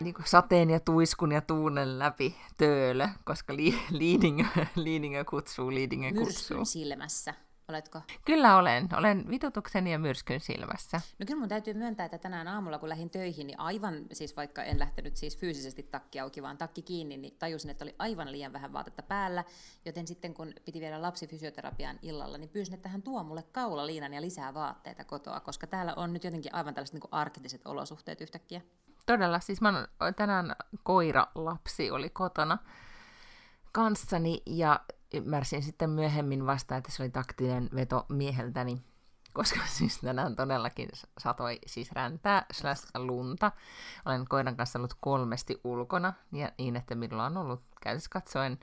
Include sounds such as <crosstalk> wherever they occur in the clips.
niin sateen ja tuiskun ja tuunen läpi töölö, koska li, Liidingö, Liidingö <laughs> kutsuu, Liidingö kutsuu. Myrskyn silmässä. Oletko? Kyllä olen. Olen vitutuksen ja myrskyn silmässä. No kyllä mun täytyy myöntää, että tänään aamulla kun lähdin töihin, niin aivan, siis vaikka en lähtenyt siis fyysisesti takki auki, vaan takki kiinni, niin tajusin, että oli aivan liian vähän vaatetta päällä. Joten sitten kun piti viedä lapsi fysioterapiaan illalla, niin pyysin, että hän tuo mulle kaulaliinan ja lisää vaatteita kotoa, koska täällä on nyt jotenkin aivan tällaiset niin arktiset olosuhteet yhtäkkiä. Todella, siis mä tänään koira lapsi oli kotona kanssani ja ymmärsin sitten myöhemmin vasta, että se oli taktinen veto mieheltäni, koska <laughs> siis tänään todellakin satoi siis räntää slash lunta. Olen koiran kanssa ollut kolmesti ulkona ja niin, että minulla on ollut käytössä katsoen,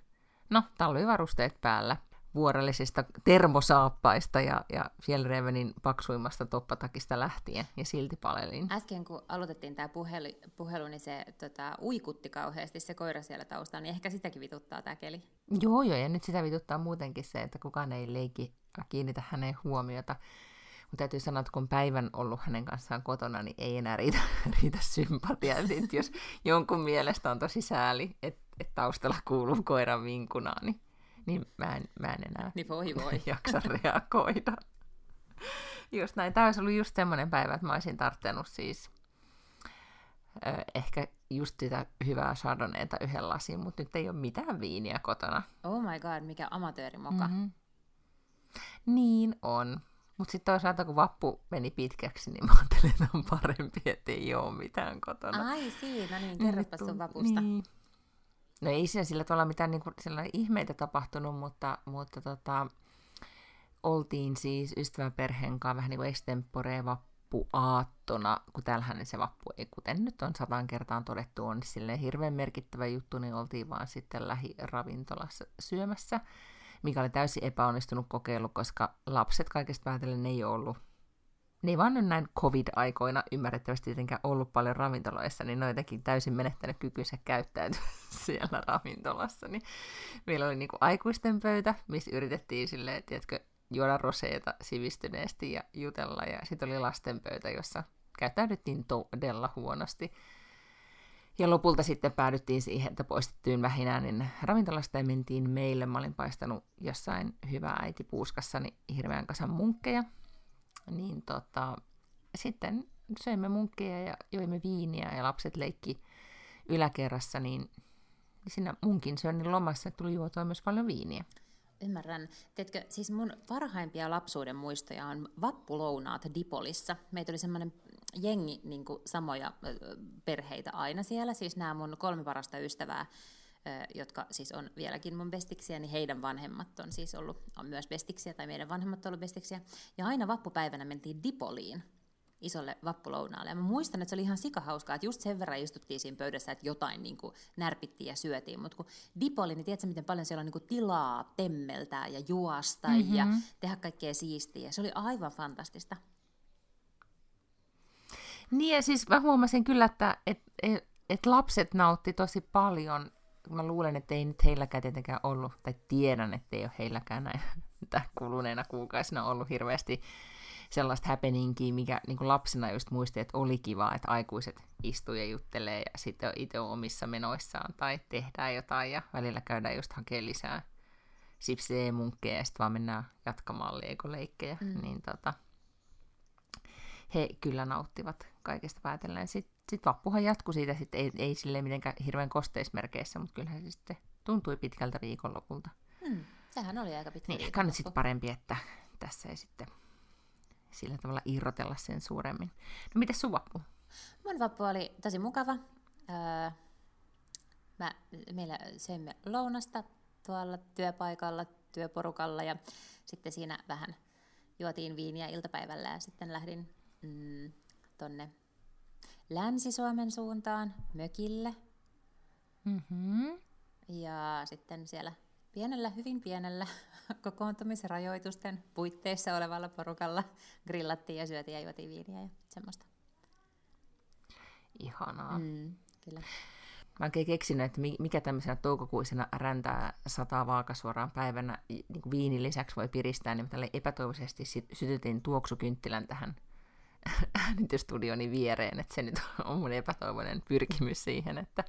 no, talvivarusteet päällä – vuorellisista termosaappaista ja, ja Fjellrevenin paksuimmasta toppatakista lähtien, ja silti palelin. Äsken kun aloitettiin tämä puhelu, puhelu, niin se tota, uikutti kauheasti se koira siellä taustalla, niin ehkä sitäkin vituttaa tämä keli. Joo, joo, ja nyt sitä vituttaa muutenkin se, että kukaan ei leiki kiinnitä hänen huomiota. Mutta täytyy sanoa, että kun päivän ollut hänen kanssaan kotona, niin ei enää riitä, <laughs> riitä sympatia. jos jonkun mielestä on tosi sääli, että et taustalla kuuluu koiran vinkunaa, niin niin mä en, mä en enää niin voi voi. <laughs> jaksa reagoida. Just näin. Tämä olisi ollut just semmoinen päivä, että mä olisin tarttenut siis ö, ehkä just sitä hyvää Chardonnayta yhden lasin, mutta nyt ei ole mitään viiniä kotona. Oh my god, mikä amatöörimoka. Mm-hmm. Niin on. Mutta sitten toisaalta, kun vappu meni pitkäksi, niin mä ajattelin, että on parempi, että ei ole mitään kotona. Ai siinä, niin kerropa sun vapusta. Niin. No ei siinä sillä tavalla mitään niin kuin, ihmeitä tapahtunut, mutta, mutta tota, oltiin siis ystäväperheen kanssa vähän niin kuin extemporee vappuaattona, kun täällähän se vappu ei, kuten nyt on satan kertaan todettu, on silleen hirveän merkittävä juttu, niin oltiin vaan sitten lähiravintolassa syömässä, mikä oli täysin epäonnistunut kokeilu, koska lapset kaikesta päätellen ei ollut ne ei vaan nyt näin covid-aikoina ymmärrettävästi tietenkään ollut paljon ravintoloissa, niin ne on jotenkin täysin menettänyt kykynsä käyttäytyä <laughs> siellä ravintolassa. Niin meillä oli niinku aikuisten pöytä, missä yritettiin silleen, tiedätkö, juoda roseita sivistyneesti ja jutella. Ja sitten oli lasten pöytä, jossa käyttäydyttiin todella huonosti. Ja lopulta sitten päädyttiin siihen, että poistettiin vähinään niin ravintolasta ja mentiin meille. Mä olin paistanut jossain hyvää äiti puuskassani hirveän kasan munkkeja, niin tota, sitten söimme munkkeja ja joimme viiniä ja lapset leikki yläkerrassa, niin siinä munkin syönnin lomassa tuli juotua myös paljon viiniä. Ymmärrän. Teetkö, siis mun parhaimpia lapsuuden muistoja on vappulounaat Dipolissa. Meitä oli semmoinen jengi niin samoja perheitä aina siellä, siis nämä mun kolme parasta ystävää jotka siis on vieläkin mun bestiksiä, niin heidän vanhemmat on siis ollut on myös bestiksiä, tai meidän vanhemmat on ollut bestiksiä. Ja aina vappupäivänä mentiin Dipoliin isolle vappulounaalle. Ja mä muistan, että se oli ihan sikahauskaa, että just sen verran istuttiin siinä pöydässä, että jotain niin kuin närpittiin ja syötiin. Mutta kun Dipoli, niin tiedätkö, miten paljon siellä on niin kuin tilaa temmeltää ja juosta mm-hmm. ja tehdä kaikkea siistiä. Se oli aivan fantastista. Niin ja siis mä huomasin kyllä, että et, et, et lapset nautti tosi paljon mä luulen, että ei nyt heilläkään tietenkään ollut, tai tiedän, että ei ole heilläkään näin <laughs> kuluneena kuukausina ollut hirveästi sellaista happeningia, mikä niin kuin lapsena just muisti, että oli kiva, että aikuiset istuu ja juttelee ja sitten itse on omissa menoissaan tai tehdään jotain ja välillä käydään just hakemaan lisää sipsejä munkkeja ja sitten vaan mennään jatkamaan leikoleikkejä, mm. niin tota, he kyllä nauttivat kaikesta päätellen. Sitten sit vappuhan jatkui siitä, sit ei, ei silleen mitenkään hirveän kosteismerkeissä, mutta kyllähän se sitten tuntui pitkältä viikonlopulta. Hmm. Sehän oli aika pitkä Niin, ehkä nyt sitten parempi, että tässä ei sitten sillä tavalla irrotella sen suuremmin. No miten sun vappu? Mun vappu oli tosi mukava. Öö, mä, meillä söimme lounasta tuolla työpaikalla, työporukalla ja sitten siinä vähän juotiin viiniä iltapäivällä ja sitten lähdin mm, tonne Länsi-Suomen suuntaan mökille. Mm-hmm. Ja sitten siellä pienellä, hyvin pienellä <laughs> kokoontumisrajoitusten puitteissa olevalla porukalla grillattiin ja syötiin ja juotiin viiniä ja semmoista. Ihanaa. Mm, kyllä. Mä oikein keksinyt, että mikä tämmöisenä toukokuisena räntää sataa vaakasuoraan päivänä niin viinin lisäksi voi piristää, niin tälle epätoivoisesti sytytin tuoksukynttilän tähän <laughs> äänitystudioni viereen, että se nyt <laughs> on mun epätoivoinen pyrkimys siihen, että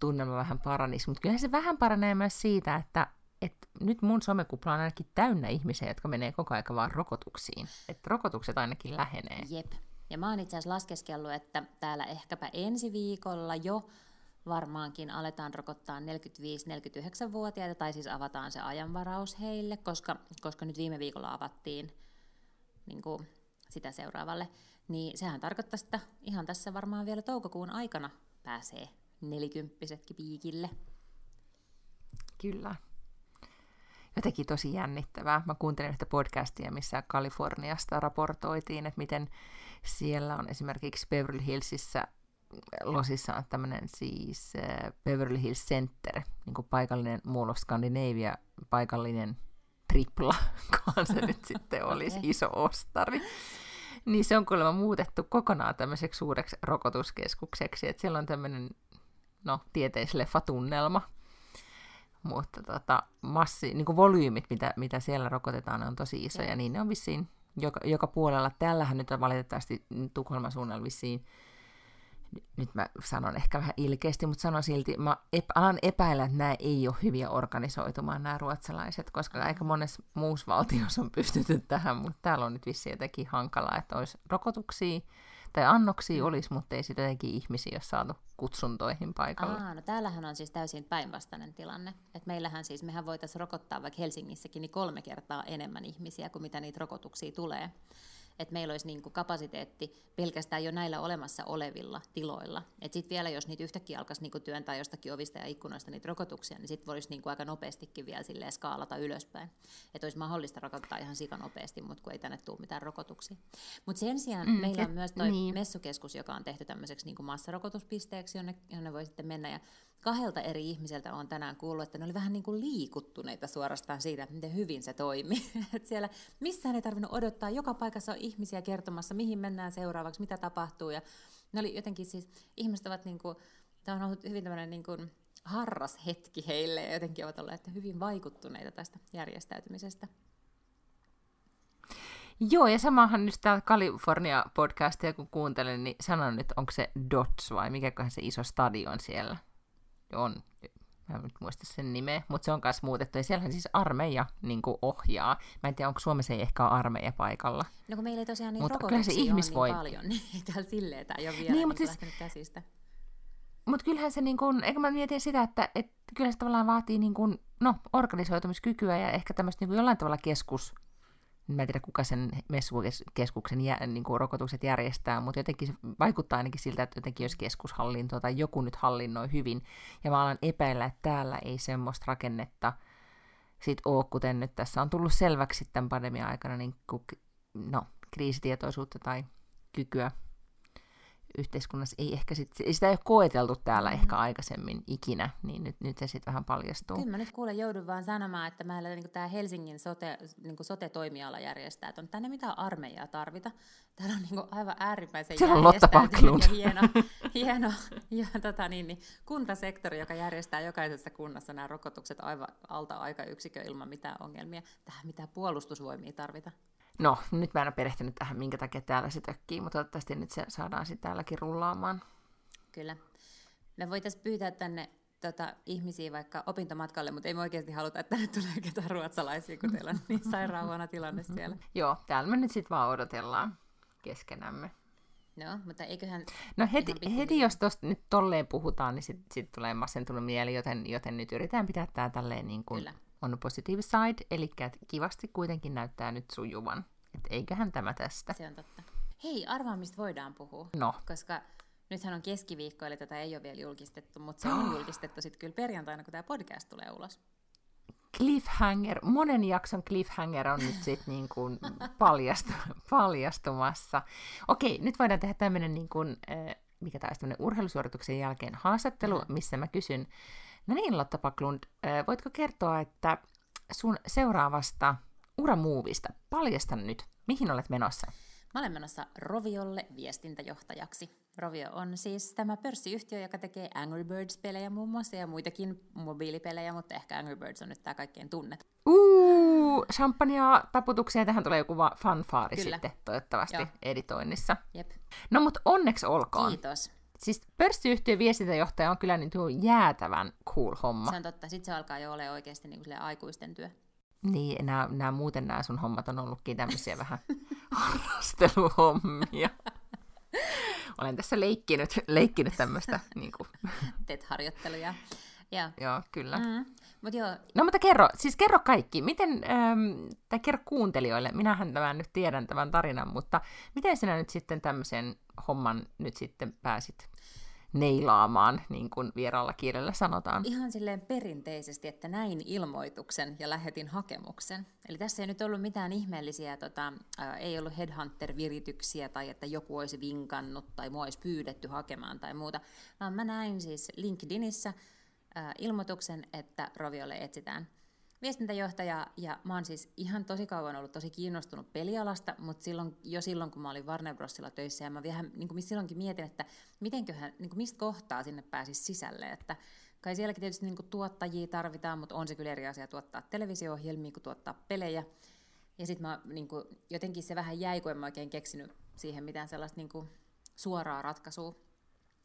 tunnelma vähän paranisi. Mutta kyllähän se vähän paranee myös siitä, että, että nyt mun somekupla on ainakin täynnä ihmisiä, jotka menee koko aika vaan rokotuksiin. Että rokotukset ainakin lähenee. Jep. Ja mä oon itse asiassa laskeskellut, että täällä ehkäpä ensi viikolla jo varmaankin aletaan rokottaa 45-49-vuotiaita, tai siis avataan se ajanvaraus heille, koska, koska nyt viime viikolla avattiin niin kuin sitä seuraavalle, niin sehän tarkoittaa, että ihan tässä varmaan vielä toukokuun aikana pääsee nelikymppisetkin piikille. Kyllä. Jotenkin tosi jännittävää. Mä kuuntelin yhtä podcastia, missä Kaliforniasta raportoitiin, että miten siellä on esimerkiksi Beverly Hillsissä Losissa on tämmöinen siis äh, Beverly Hills Center, niin kuin paikallinen Mall of Scandinavia, paikallinen tripla, <laughs> kun se nyt sitten olisi iso ostari. Niin se on kuulemma muutettu kokonaan tämmöiseksi suureksi rokotuskeskukseksi, että siellä on tämmöinen, no, tieteisleffa-tunnelma, mutta tota, massi, niin kuin volyymit, mitä, mitä siellä rokotetaan, on tosi isoja, ja. niin ne on vissiin joka, joka puolella. Tällähän nyt on valitettavasti Tukholman suunnalla vissiin nyt mä sanon ehkä vähän ilkeästi, mutta sanon silti, mä ep- alan epäillä, että nämä ei ole hyviä organisoitumaan, nämä ruotsalaiset, koska aika monessa muussa valtiossa on pystytty tähän, mutta täällä on nyt vissiin jotenkin hankalaa, että olisi rokotuksia, tai annoksia mm. olisi, mutta ei sitten jotenkin ihmisiä ole saatu kutsuntoihin paikalle. Aa, no täällähän on siis täysin päinvastainen tilanne. Et meillähän siis, mehän voitaisiin rokottaa vaikka Helsingissäkin niin kolme kertaa enemmän ihmisiä kuin mitä niitä rokotuksia tulee että meillä olisi niin kuin kapasiteetti pelkästään jo näillä olemassa olevilla tiloilla. Että sitten vielä, jos niitä yhtäkkiä alkaisi niin kuin työntää jostakin ovista ja ikkunoista niitä rokotuksia, niin sitten voisi niin kuin aika nopeastikin vielä silleen skaalata ylöspäin. Että olisi mahdollista rokottaa ihan sikanopeasti, mutta kun ei tänne tule mitään rokotuksia. Mutta sen sijaan mm, meillä on myös tuo niin. messukeskus, joka on tehty tämmöiseksi niin kuin massarokotuspisteeksi, jonne, jonne voi sitten mennä. Ja kahdelta eri ihmiseltä on tänään kuullut, että ne oli vähän niin kuin liikuttuneita suorastaan siitä, että miten hyvin se toimii. <laughs> että siellä missään ei tarvinnut odottaa, joka paikassa on ihmisiä kertomassa, mihin mennään seuraavaksi, mitä tapahtuu. Ja ne oli jotenkin siis, ihmiset ovat niin kuin, tämä on ollut hyvin tämmöinen niin kuin harras hetki heille ja jotenkin ovat olleet hyvin vaikuttuneita tästä järjestäytymisestä. Joo, ja samahan nyt täällä California-podcastia kun kuuntelen, niin sanon nyt, onko se Dots vai mikäköhän se iso stadion siellä on, mä en nyt muista sen nimeä, mutta se on myös muutettu. Ja siellähän siis armeija niin ohjaa. Mä en tiedä, onko Suomessa ei ehkä ole armeija paikalla. No kun meillä ei tosiaan niin mutta kyllä se ihmis niin paljon, <laughs> niin ei täällä silleen, tämä ei ole vielä niin, niin siis... käsistä. Mutta kyllähän se, niin kun, eikö mä mietin sitä, että, että kyllä se tavallaan vaatii niin kun, no, organisoitumiskykyä ja ehkä tämmöistä niin jollain tavalla keskus, Mä en tiedä, kuka sen messukeskuksen jä, niin kuin rokotukset järjestää, mutta jotenkin se vaikuttaa ainakin siltä, että jotenkin jos keskushallinto tai joku nyt hallinnoi hyvin. Ja mä alan epäillä, että täällä ei semmoista rakennetta sit ole, kuten nyt tässä on tullut selväksi tämän pandemian aikana, niin kuin, no, kriisitietoisuutta tai kykyä yhteiskunnassa ei ehkä sit, sitä ei ole koeteltu täällä mm. ehkä aikaisemmin ikinä, niin nyt, nyt se sitten vähän paljastuu. Kyllä mä nyt kuulen joudun vaan sanomaan, että meillä niin tämä Helsingin sote, niin sote-toimiala järjestää, että on tänne mitään armeijaa tarvita. Täällä on niin aivan äärimmäisen Siellä on Lotta ja hieno, <laughs> hieno ja, tota, niin, niin, kuntasektori, joka järjestää jokaisessa kunnassa nämä rokotukset aivan alta aikayksikö ilman mitään ongelmia. Tähän mitään puolustusvoimia tarvita. No, nyt mä en ole perehtynyt tähän, minkä takia täällä se tökkii, mutta toivottavasti nyt se saadaan sitten täälläkin rullaamaan. Kyllä. Me voitaisiin pyytää tänne tota, ihmisiä vaikka opintomatkalle, mutta ei me oikeasti haluta, että tänne tulee ketään ruotsalaisia, kun teillä on <laughs> niin sairaan tilanne siellä. Joo, täällä me nyt sitten vaan odotellaan keskenämme. No, mutta eiköhän... No heti, heti jos tosta nyt tolleen puhutaan, niin sitten sit tulee masentunut mieli, joten, joten nyt yritetään pitää tämä tälleen niin kuin Kyllä on positive side, eli kivasti kuitenkin näyttää nyt sujuvan. Et eiköhän tämä tästä. Se on totta. Hei, arvaa mistä voidaan puhua. No. Koska nythän on keskiviikko, eli tätä ei ole vielä julkistettu, mutta se on <gasps> julkistettu sitten kyllä perjantaina, kun tämä podcast tulee ulos. Cliffhanger, monen jakson cliffhanger on nyt sitten niin kuin paljastu, paljastumassa. Okei, nyt voidaan tehdä tämmöinen niin kuin, äh, mikä tämmöinen urheilusuorituksen jälkeen haastattelu, missä mä kysyn, no niin Lotta Paklund, voitko kertoa, että sun seuraavasta uramuuvista, paljasta nyt, mihin olet menossa? Mä olen menossa Roviolle viestintäjohtajaksi. Rovio on siis tämä pörssiyhtiö, joka tekee Angry Birds-pelejä muun muassa ja muitakin mobiilipelejä, mutta ehkä Angry Birds on nyt tämä kaikkein tunnet. Uuu, champagnea taputuksia. Tähän tulee joku fanfaari Kyllä. sitten toivottavasti Joo. editoinnissa. Jep. No mutta onneksi olkoon. Kiitos. Siis pörssiyhtiön viestintäjohtaja on kyllä niin jäätävän cool homma. Se on totta. Sitten se alkaa jo olla oikeasti niin kuin aikuisten työ. Niin, nämä, nämä muuten nämä sun hommat on ollutkin tämmöisiä vähän harrasteluhommia. Olen tässä leikkinyt, leikkinyt tämmöistä. Niin kuin. Teet harjoitteluja. Ja. Joo, kyllä. Mm. Mut joo. No mutta kerro, siis kerro kaikki. Miten, ähm, tai kerro kuuntelijoille, minähän tämän nyt tiedän tämän tarinan, mutta miten sinä nyt sitten tämmöisen homman nyt sitten pääsit neilaamaan, niin kuin vieraalla kielellä sanotaan. Ihan silleen perinteisesti, että näin ilmoituksen ja lähetin hakemuksen. Eli tässä ei nyt ollut mitään ihmeellisiä, tota, ää, ei ollut headhunter-virityksiä tai että joku olisi vinkannut tai mua olisi pyydetty hakemaan tai muuta, vaan mä näin siis LinkedInissä ää, ilmoituksen, että Roviolle etsitään – viestintäjohtaja ja mä oon siis ihan tosi kauan ollut tosi kiinnostunut pelialasta, mutta silloin, jo silloin kun mä olin Warner Brosilla töissä ja mä vähän niin silloinkin mietin, että mitenköhän, niin mistä kohtaa sinne pääsisi sisälle, että kai sielläkin tietysti niin tuottajia tarvitaan, mutta on se kyllä eri asia tuottaa televisio-ohjelmia kuin tuottaa pelejä. Ja sitten mä niin kuin, jotenkin se vähän jäi, kun en mä oikein keksinyt siihen mitään sellaista niin kuin, suoraa ratkaisua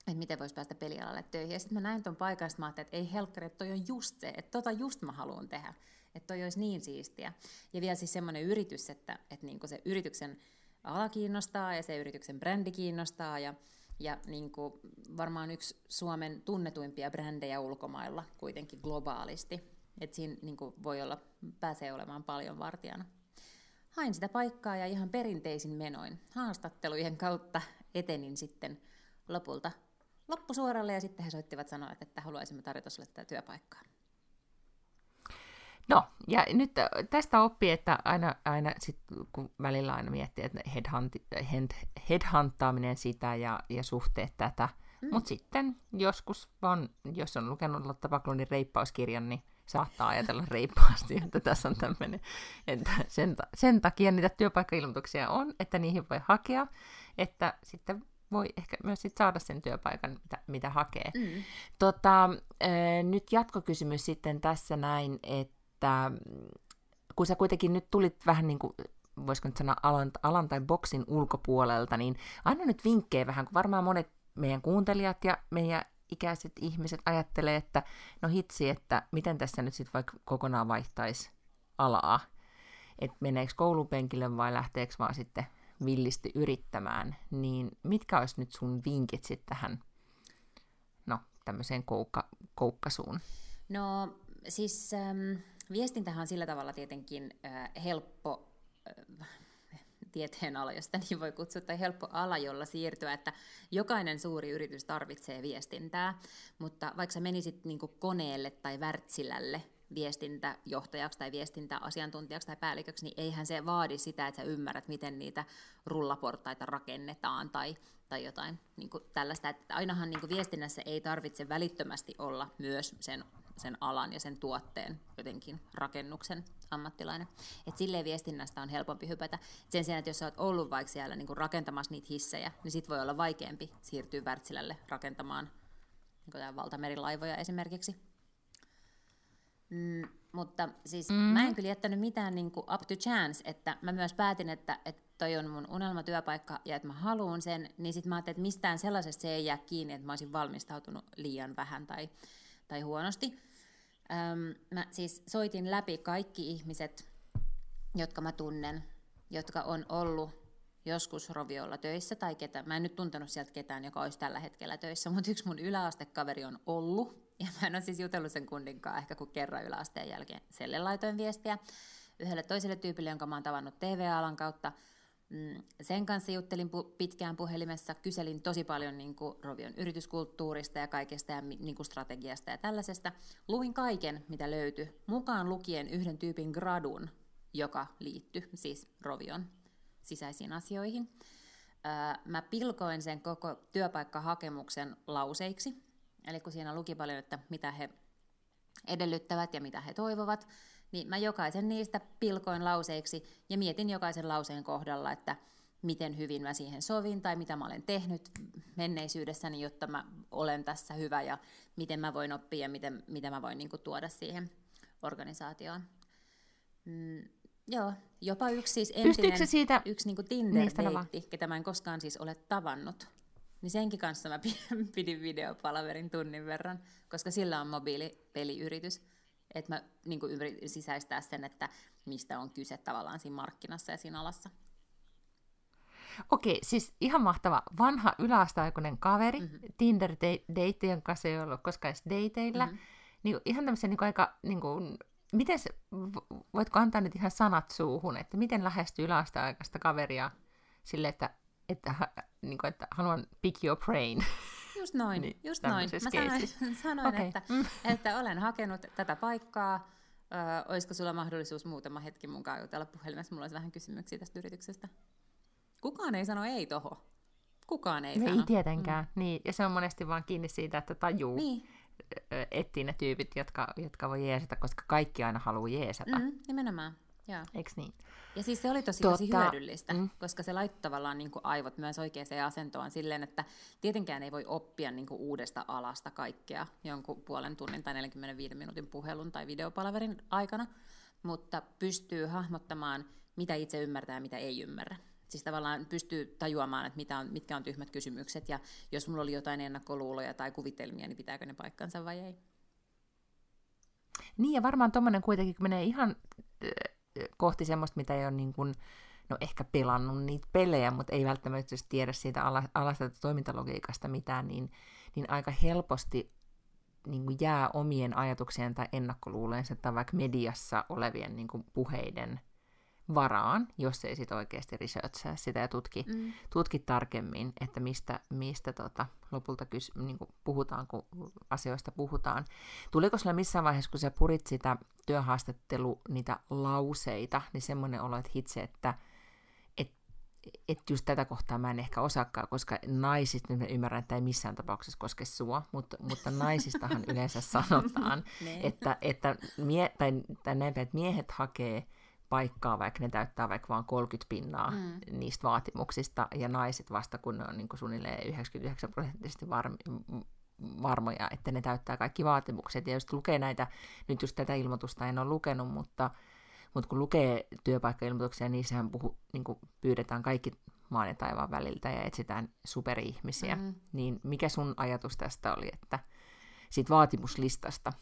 että miten voisi päästä pelialalle töihin. Ja sitten mä näin tuon paikan, mä ajattelin, että ei helkkari, että toi on just se, että tota just mä haluan tehdä. Että toi olisi niin siistiä. Ja vielä siis semmoinen yritys, että, että niinku se yrityksen ala kiinnostaa ja se yrityksen brändi kiinnostaa ja, ja niinku varmaan yksi Suomen tunnetuimpia brändejä ulkomailla kuitenkin globaalisti. Että siinä niinku voi olla, pääsee olemaan paljon vartijana. Hain sitä paikkaa ja ihan perinteisin menoin haastattelujen kautta etenin sitten lopulta loppusuoralle ja sitten he soittivat sanoa, että haluaisimme tarjota sinulle tätä työpaikkaa. No, ja nyt tästä oppii, että aina, aina sit, kun välillä aina miettii, että headhunt, head, headhuntaaminen sitä ja, ja suhteet tätä, mm. mutta sitten joskus vaan, jos on lukenut Lotta Paklonin reippauskirjan, niin saattaa ajatella <laughs> reippaasti, että tässä on tämmöinen, että sen, sen takia niitä työpaikkailmoituksia on, että niihin voi hakea, että sitten voi ehkä myös sit saada sen työpaikan, mitä, mitä hakee. Mm. Tota, nyt jatkokysymys sitten tässä näin, että kun sä kuitenkin nyt tulit vähän niin kuin voisiko nyt sanoa alan, alan tai boksin ulkopuolelta, niin anna nyt vinkkejä vähän, kun varmaan monet meidän kuuntelijat ja meidän ikäiset ihmiset ajattelee, että no hitsi, että miten tässä nyt sitten vaikka kokonaan vaihtaisi alaa, että meneekö koulupenkille vai lähteekö vaan sitten villisti yrittämään, niin mitkä olisi nyt sun vinkit sitten tähän no, tämmöiseen koukka, koukkasuun? No siis ähm, viestintähän on sillä tavalla tietenkin äh, helppo äh, tieteen ala, jos niin voi kutsua, tai helppo ala, jolla siirtyä, että jokainen suuri yritys tarvitsee viestintää, mutta vaikka sä menisit niin koneelle tai värtsilälle viestintäjohtajaksi tai viestintäasiantuntijaksi tai päälliköksi, niin eihän se vaadi sitä, että sä ymmärrät, miten niitä rullaportaita rakennetaan tai, tai jotain niin kuin tällaista. Että ainahan niin kuin viestinnässä ei tarvitse välittömästi olla myös sen, sen alan ja sen tuotteen jotenkin rakennuksen ammattilainen. Et silleen viestinnästä on helpompi hypätä. Sen sijaan, että jos sä oot ollut vaikka siellä niin kuin rakentamassa niitä hissejä, niin sit voi olla vaikeampi siirtyä Wärtsilälle rakentamaan niin valtamerilaivoja esimerkiksi. Mm, mutta siis mm. mä en kyllä jättänyt mitään niin kuin up to chance, että mä myös päätin, että, että toi on mun unelmatyöpaikka ja että mä haluan sen, niin sitten mä ajattelin, että mistään sellaisesta se ei jää kiinni, että mä olisin valmistautunut liian vähän tai, tai huonosti. Öm, mä siis soitin läpi kaikki ihmiset, jotka mä tunnen, jotka on ollut joskus Roviolla töissä tai ketä. Mä en nyt tuntenut sieltä ketään, joka olisi tällä hetkellä töissä, <laughs> mutta yksi mun yläastekaveri on ollut ja mä en ole siis jutellut sen kundinkaan ehkä kuin kerran yläasteen jälkeen. Selle laitoin viestiä yhdelle toiselle tyypille, jonka mä oon tavannut TV-alan kautta. Mm, sen kanssa juttelin pitkään puhelimessa, kyselin tosi paljon niin kuin Rovion yrityskulttuurista ja kaikesta ja niin kuin strategiasta ja tällaisesta. Luin kaiken, mitä löytyi, mukaan lukien yhden tyypin gradun, joka liittyi siis Rovion sisäisiin asioihin. mä pilkoin sen koko työpaikkahakemuksen lauseiksi. Eli kun siinä luki paljon, että mitä he edellyttävät ja mitä he toivovat, niin mä jokaisen niistä pilkoin lauseiksi ja mietin jokaisen lauseen kohdalla, että miten hyvin mä siihen sovin tai mitä mä olen tehnyt menneisyydessäni, jotta mä olen tässä hyvä ja miten mä voin oppia ja miten, mitä mä voin niin kuin, tuoda siihen organisaatioon. Mm, joo, jopa yksi siis entinen, siitä yksi niin Tinder-deitti, ketä mä en koskaan siis ole tavannut, niin senkin kanssa mä <laughs> pidin videopalaverin tunnin verran, koska sillä on mobiilipeliyritys. Että mä niin yritin sisäistää sen, että mistä on kyse tavallaan siinä markkinassa ja siinä alassa. Okei, siis ihan mahtava. Vanha yläasteaikuinen kaveri, mm-hmm. Tinder-deitti, jonka kanssa ei ollut koskaan edes dateilla. Mm-hmm. Niin ihan tämmöisen niin aika, niin kuin, miten se, voitko antaa nyt ihan sanat suuhun, että miten lähestyy yläasteaikaista kaveria sille, että, että, niin kuin, että haluan pick your brain. <laughs> Just noin, niin, just noin. Mä sanoin, <laughs> sanoin okay. että, mm. <laughs> että olen hakenut tätä paikkaa, Ö, olisiko sulla mahdollisuus muutama hetki mukaan jutella puhelimessa? Mulla olisi vähän kysymyksiä tästä yrityksestä. Kukaan ei sano ei toho. Kukaan ei no, sano. Ei tietenkään. Mm. Niin, ja se on monesti vaan kiinni siitä, että tajuu. Niin. Etsii ne tyypit, jotka, jotka voi jeesata, koska kaikki aina haluaa jeesata. Mm, nimenomaan. Joo. Eikö niin? Ja siis se oli tosi, tosi hyödyllistä, mm. koska se laittoi tavallaan niin kuin aivot myös oikeaan asentoon silleen, että tietenkään ei voi oppia niin kuin uudesta alasta kaikkea jonkun puolen tunnin tai 45 minuutin puhelun tai videopalaverin aikana, mutta pystyy hahmottamaan, mitä itse ymmärtää ja mitä ei ymmärrä. Siis tavallaan pystyy tajuamaan, että mitä on, mitkä on tyhmät kysymykset, ja jos mulla oli jotain ennakkoluuloja tai kuvitelmia, niin pitääkö ne paikkansa vai ei. Niin, ja varmaan tuommoinen kuitenkin, menee ihan kohti semmoista, mitä ei ole niin kuin, no ehkä pelannut niitä pelejä, mutta ei välttämättä tiedä siitä alasta toimintalogiikasta mitään, niin, niin aika helposti niin kuin jää omien ajatuksien tai ennakkoluulensa tai vaikka mediassa olevien niin kuin puheiden varaan, jos ei sit oikeasti researchaa sitä ja tutki, mm. tutki tarkemmin, että mistä, mistä tota, lopulta kys, niin puhutaan, kun asioista puhutaan. Tuliko sulla missään vaiheessa, kun sä purit sitä työhaastattelu, niitä lauseita, niin semmoinen olo, että hitse, että et, et just tätä kohtaa mä en ehkä osaakaan, koska naisista, nyt mä ymmärrän, että ei missään tapauksessa koske sua, mutta, mutta naisistahan yleensä sanotaan, <laughs> että, että, mie, tai, tai näin, että miehet hakee paikkaa, vaikka ne täyttää vaikka vain 30 pinnaa mm. niistä vaatimuksista, ja naiset vasta kun ne on niin kuin suunnilleen 99 prosenttisesti varm- varmoja, että ne täyttää kaikki vaatimukset. Ja jos lukee näitä, nyt just tätä ilmoitusta en ole lukenut, mutta, mutta kun lukee työpaikkailmoituksia, niin sehän puhu, niin kuin pyydetään kaikki maan ja taivaan väliltä ja etsitään superihmisiä. Mm. Niin mikä sun ajatus tästä oli, että siitä vaatimuslistasta?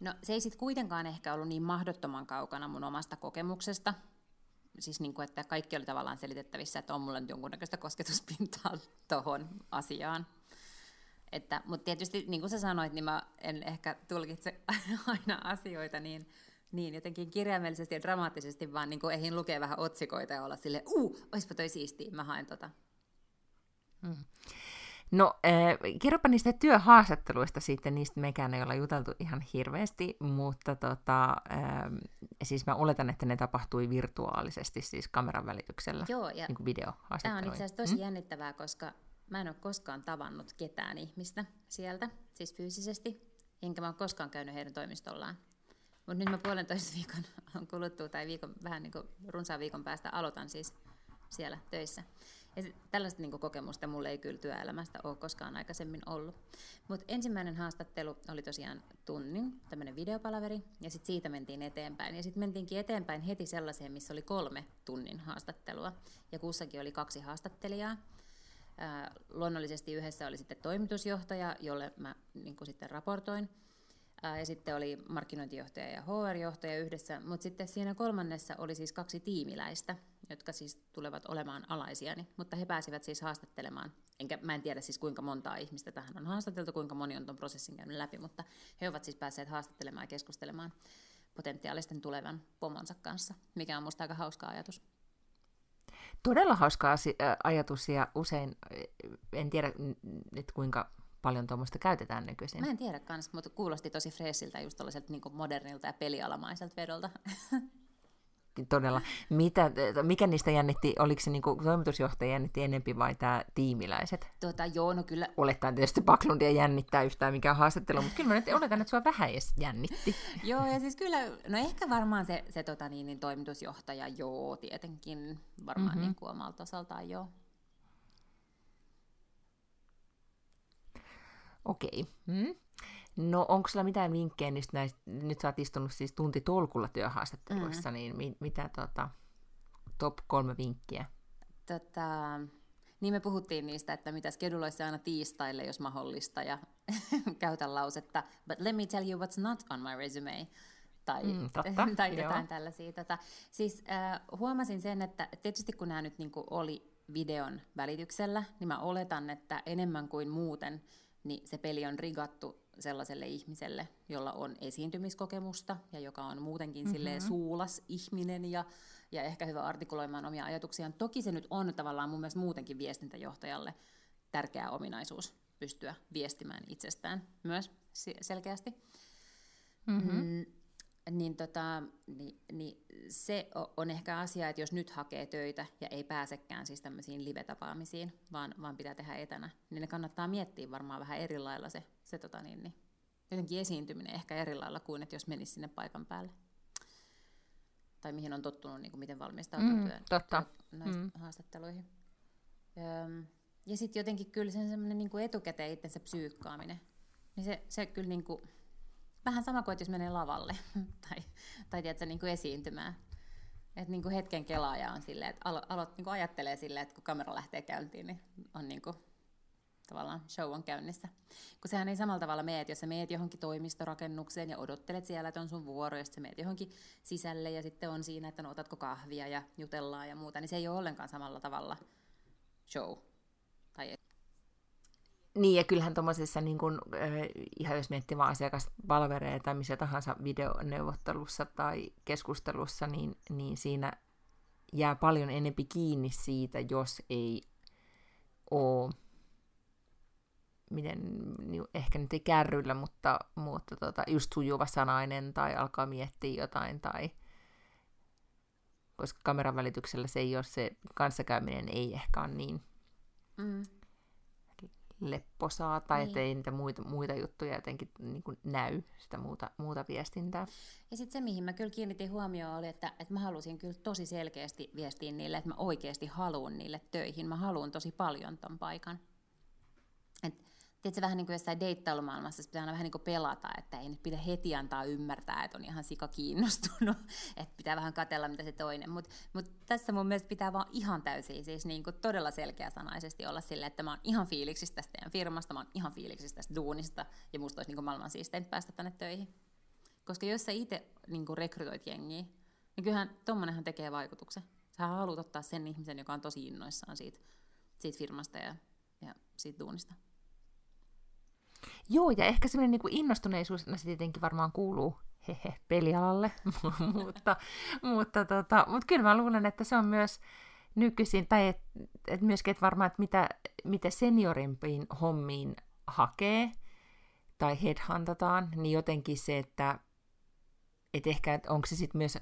No se ei sitten kuitenkaan ehkä ollut niin mahdottoman kaukana mun omasta kokemuksesta. Siis niin kuin, että kaikki oli tavallaan selitettävissä, että on mulla nyt jonkunnäköistä kosketuspintaa <laughs> tuohon asiaan. Että, mutta tietysti, niin kuin sä sanoit, niin mä en ehkä tulkitse <laughs> aina asioita niin, niin jotenkin kirjaimellisesti ja dramaattisesti, vaan niin kuin eihin lukea vähän otsikoita ja olla sille, uu, oispa toi siistiä, mä haen tota. Mm. No, äh, kerropa niistä työhaastatteluista sitten, niistä mekään ei olla juteltu ihan hirveästi, mutta tota, äh, siis mä oletan, että ne tapahtui virtuaalisesti, siis kameran välityksellä, Joo, ja niin Tämä on itse asiassa tosi hmm? jännittävää, koska mä en ole koskaan tavannut ketään ihmistä sieltä, siis fyysisesti, enkä mä ole koskaan käynyt heidän toimistollaan. Mutta nyt mä puolentoista <laughs> viikon on kuluttua, tai viikon, vähän niin kuin runsaan viikon päästä aloitan siis siellä töissä. Ja tällaista niin kokemusta mulle ei kyllä työelämästä ole koskaan aikaisemmin ollut. Mutta ensimmäinen haastattelu oli tosiaan tunnin, tämmöinen videopalaveri, ja sitten siitä mentiin eteenpäin. Ja sitten mentiinkin eteenpäin heti sellaiseen, missä oli kolme tunnin haastattelua, ja kussakin oli kaksi haastattelijaa. Luonnollisesti yhdessä oli sitten toimitusjohtaja, jolle mä niin sitten raportoin, ja sitten oli markkinointijohtaja ja HR-johtaja yhdessä, mutta sitten siinä kolmannessa oli siis kaksi tiimiläistä, jotka siis tulevat olemaan alaisiani, mutta he pääsivät siis haastattelemaan. Enkä, mä en tiedä siis kuinka montaa ihmistä tähän on haastateltu, kuinka moni on tuon prosessin käynyt läpi, mutta he ovat siis päässeet haastattelemaan ja keskustelemaan potentiaalisten tulevan pomonsa kanssa, mikä on musta aika hauska ajatus. Todella hauska ajatus ja usein, en tiedä että kuinka paljon tuommoista käytetään nykyisin. Mä en tiedä kans, mutta kuulosti tosi freesiltä just tällaiselta niin modernilta ja pelialamaiselta vedolta. <laughs> Todella. Mitä, mikä niistä jännitti, oliko se niinku, toimitusjohtaja jännitti enempi vai tämä tiimiläiset? Tota, joo, no kyllä. Olettaen tietysti Baklundia jännittää yhtään mikään haastattelu, mutta kyllä mä nyt oletan, että sua vähän edes jännitti. <laughs> joo, ja siis kyllä, no ehkä varmaan se, se tota, niin, niin, toimitusjohtaja, joo, tietenkin varmaan mm-hmm. niin kuin omalta osaltaan, joo. Okei. Okay. Hmm. No onko sulla mitään vinkkejä niistä näistä, nyt sä oot istunut siis tunti tolkulla työhaastatteluissa, mm. niin mi, mitä tota, top kolme vinkkiä? Tota, niin me puhuttiin niistä, että mitä skeduloisi aina tiistaille, jos mahdollista, ja <laughs> käytä lausetta, but let me tell you what's not on my resume tai, mm, totta, <laughs> tai jotain tällaisia. Tota, siis äh, huomasin sen, että tietysti kun nämä nyt niinku oli videon välityksellä, niin mä oletan, että enemmän kuin muuten, niin se peli on rigattu sellaiselle ihmiselle, jolla on esiintymiskokemusta ja joka on muutenkin mm-hmm. suulas ihminen ja, ja ehkä hyvä artikuloimaan omia ajatuksiaan. Toki se nyt on tavallaan mun mielestä muutenkin viestintäjohtajalle tärkeä ominaisuus pystyä viestimään itsestään myös selkeästi. Mm-hmm. Mm, niin, tota, niin, niin se on ehkä asia, että jos nyt hakee töitä ja ei pääsekään siis tämmöisiin live-tapaamisiin, vaan, vaan pitää tehdä etänä, niin ne kannattaa miettiä varmaan vähän eri lailla se, se tota niin, niin, jotenkin esiintyminen ehkä eri lailla kuin, että jos menisi sinne paikan päälle. Tai mihin on tottunut, niin kuin miten valmistautuu mm, työ, totta. Työ, näistä mm. haastatteluihin. Öm, ja sitten jotenkin kyllä sen semmoinen niin etukäteen itsensä psyykkaaminen, niin se, se kyllä niin kuin, vähän sama kuin, että jos menee lavalle <laughs> tai, tai tiedätkö, niin kuin esiintymään. Että niin kuin hetken kelaaja on silleen, että alo, alo, niin kuin ajattelee silleen, että kun kamera lähtee käyntiin, niin on niin kuin, tavallaan show on käynnissä. Kun sehän ei samalla tavalla mene, että jos sä meet johonkin toimistorakennukseen ja odottelet siellä, että on sun vuoro, ja meet johonkin sisälle ja sitten on siinä, että no otatko kahvia ja jutellaan ja muuta, niin se ei ole ollenkaan samalla tavalla show. Tai niin, ja kyllähän tuommoisessa, niin kun, äh, ihan jos miettii vaan asiakaspalvereja tai missä tahansa videoneuvottelussa tai keskustelussa, niin, niin siinä jää paljon enempi kiinni siitä, jos ei ole, miten, niin ehkä nyt ei kärryllä, mutta, mutta tota, just sujuva sanainen tai alkaa miettiä jotain tai koska kameran välityksellä se ei ole se kanssakäyminen ei ehkä ole niin mm lepposaa tai niin. ettei niitä muita, muita juttuja jotenkin niin kuin näy, sitä muuta, muuta viestintää. Ja sitten se, mihin mä kyllä kiinnitin huomioon, oli, että, että mä halusin kyllä tosi selkeästi viestiä niille, että mä oikeasti haluan niille töihin. Mä haluan tosi paljon ton paikan. Et tiedätkö, vähän niin kuin jossain deittailumaailmassa pitää aina vähän niin kuin pelata, että ei nyt pidä heti antaa ymmärtää, että on ihan sika kiinnostunut, <laughs> että pitää vähän katella, mitä se toinen. Mutta mut tässä mun mielestä pitää vaan ihan täysin, siis niin kuin todella selkeäsanaisesti olla silleen, että mä oon ihan fiiliksissä tästä teidän firmasta, mä oon ihan fiiliksissä tästä duunista, ja musta olisi niin kuin maailman siisteintä päästä tänne töihin. Koska jos sä itse niin kuin rekrytoit jengiä, niin kyllähän tommonenhan tekee vaikutuksen. Sä haluat ottaa sen ihmisen, joka on tosi innoissaan siitä, siitä firmasta ja, ja siitä duunista. Joo, ja ehkä semmoinen niin innostuneisuus, no se tietenkin varmaan kuuluu hehe, pelialalle, <laughs> mutta, mutta, tota, mutta kyllä mä luulen, että se on myös nykyisin, tai et, et myöskin, että varmaan, että mitä, mitä seniorimpiin hommiin hakee tai headhuntataan, niin jotenkin se, että et ehkä että onko se sitten myös,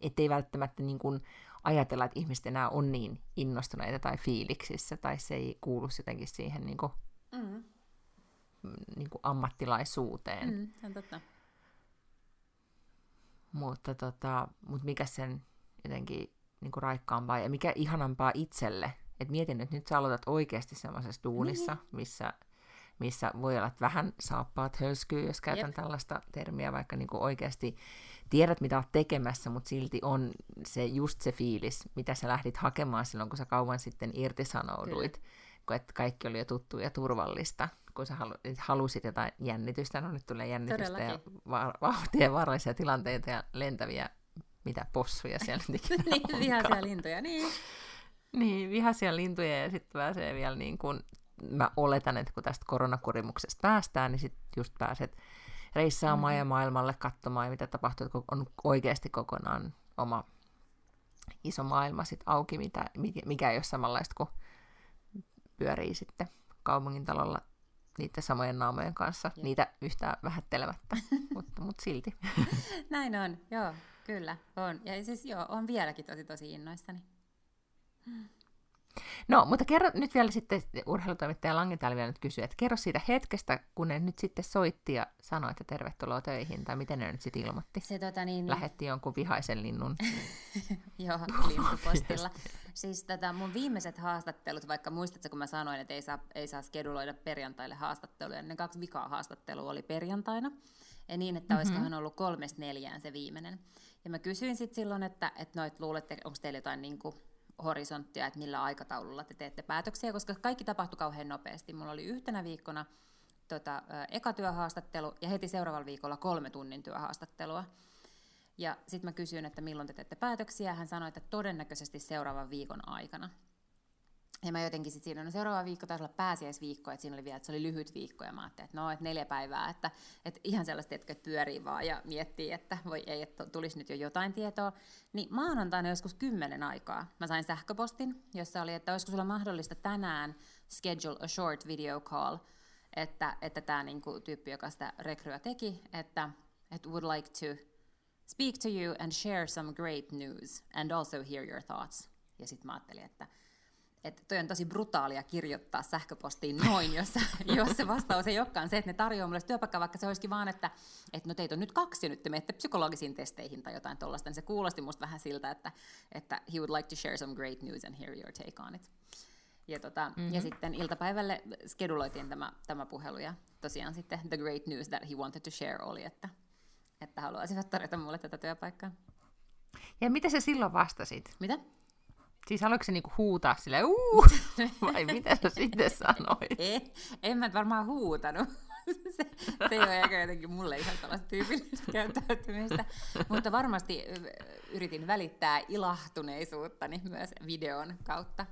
ettei välttämättä niin kuin ajatella, että ihmiset enää on niin innostuneita tai fiiliksissä, tai se ei kuulu jotenkin siihen niin kuin mm niin kuin ammattilaisuuteen. Mm, on totta. Mutta, tota, mutta mikä sen jotenkin niin kuin raikkaampaa ja mikä ihanampaa itselle. Et mietin, että nyt sä aloitat oikeasti semmoisessa duunissa, niin. missä, missä voi olla, että vähän saappaat hölskyy, jos käytän Jep. tällaista termiä, vaikka niin kuin oikeasti tiedät, mitä olet tekemässä, mutta silti on se just se fiilis, mitä sä lähdit hakemaan silloin, kun sä kauan sitten irtisanouduit, Kyllä. että kaikki oli jo tuttu ja turvallista kun sä halu, halusit jotain jännitystä, no nyt tulee jännitystä Todellakin. ja va- vauhtia vaarallisia tilanteita ja lentäviä, mitä possuja siellä <laughs> niin, vihaisia lintuja, niin. Niin, vihaisia lintuja ja sitten pääsee vielä niin kuin, mä oletan, että kun tästä koronakurimuksesta päästään, niin sitten just pääset reissaamaan mm-hmm. ja maailmalle katsomaan, mitä tapahtuu, että on oikeasti kokonaan oma iso maailma sit auki, mitä, mikä ei ole samanlaista kuin pyörii sitten kaupungin talolla niiden samojen naamojen kanssa, Jep. niitä yhtään vähättelemättä, <laughs> mutta, mutta silti. <laughs> Näin on, joo. Kyllä, on. Ja siis joo, on vieläkin tosi tosi innoissani. No, mutta kerro nyt vielä sitten, urheilutoimittaja Lange täällä vielä nyt kysyy, että kerro siitä hetkestä, kun ne nyt sitten soitti ja sanoi, että tervetuloa töihin, tai miten ne nyt sitten ilmoitti. Se tota niin... Lähetti jonkun vihaisen linnun. <laughs> Joo, lintupostilla. Siis tätä mun viimeiset haastattelut, vaikka muistatko, kun mä sanoin, että ei saa, ei saa skeduloida perjantaille haastatteluja, ne kaksi vikaa haastattelua oli perjantaina, ja niin, että mm-hmm. olisikohan ollut kolmesta neljään se viimeinen. Ja mä kysyin sitten silloin, että, että noit luulette, onko teillä jotain niin kuin horisonttia, että millä aikataululla te teette päätöksiä, koska kaikki tapahtui kauhean nopeasti. Mulla oli yhtenä viikkona tota, eka työhaastattelu ja heti seuraavalla viikolla kolme tunnin työhaastattelua. Ja sitten mä kysyin, että milloin te teette päätöksiä. Hän sanoi, että todennäköisesti seuraavan viikon aikana. Ja mä jotenkin sitten siinä, no seuraava viikko taisi olla pääsiäisviikko, että siinä oli vielä, että se oli lyhyt viikko, ja mä ajattelin, että no, että neljä päivää, että, että ihan sellaista, että pyörii vaan ja miettii, että voi ei, että tulisi nyt jo jotain tietoa. Niin maanantaina joskus kymmenen aikaa mä sain sähköpostin, jossa oli, että olisiko sulla mahdollista tänään schedule a short video call, että, että tämä niinku, tyyppi, joka sitä rekryä teki, että, että would like to speak to you and share some great news and also hear your thoughts. Ja sitten mä ajattelin, että että toi on tosi brutaalia kirjoittaa sähköpostiin noin, jos, <laughs> jos se vastaus ei olekaan se, että ne tarjoaa mulle työpaikkaa, vaikka se olisikin vaan, että, että no teitä on nyt kaksi, nyt te menette psykologisiin testeihin tai jotain tuollaista, niin se kuulosti musta vähän siltä, että, että he would like to share some great news and hear your take on it. Ja, tota, mm-hmm. ja sitten iltapäivälle skeduloitiin tämä, tämä puhelu, ja tosiaan sitten the great news that he wanted to share oli, että, että haluaisivat tarjota mulle tätä työpaikkaa. Ja mitä se silloin vastasit? Mitä? Siis haluatko se niinku huutaa sille uu, <laughs> vai mitä sä sitten sanoit? Ei, en mä varmaan huutanut. <laughs> se, se ei ole ehkä jotenkin mulle ihan sellaista tyypillistä käyttäytymistä. Mutta varmasti yritin välittää ilahtuneisuuttani myös videon kautta.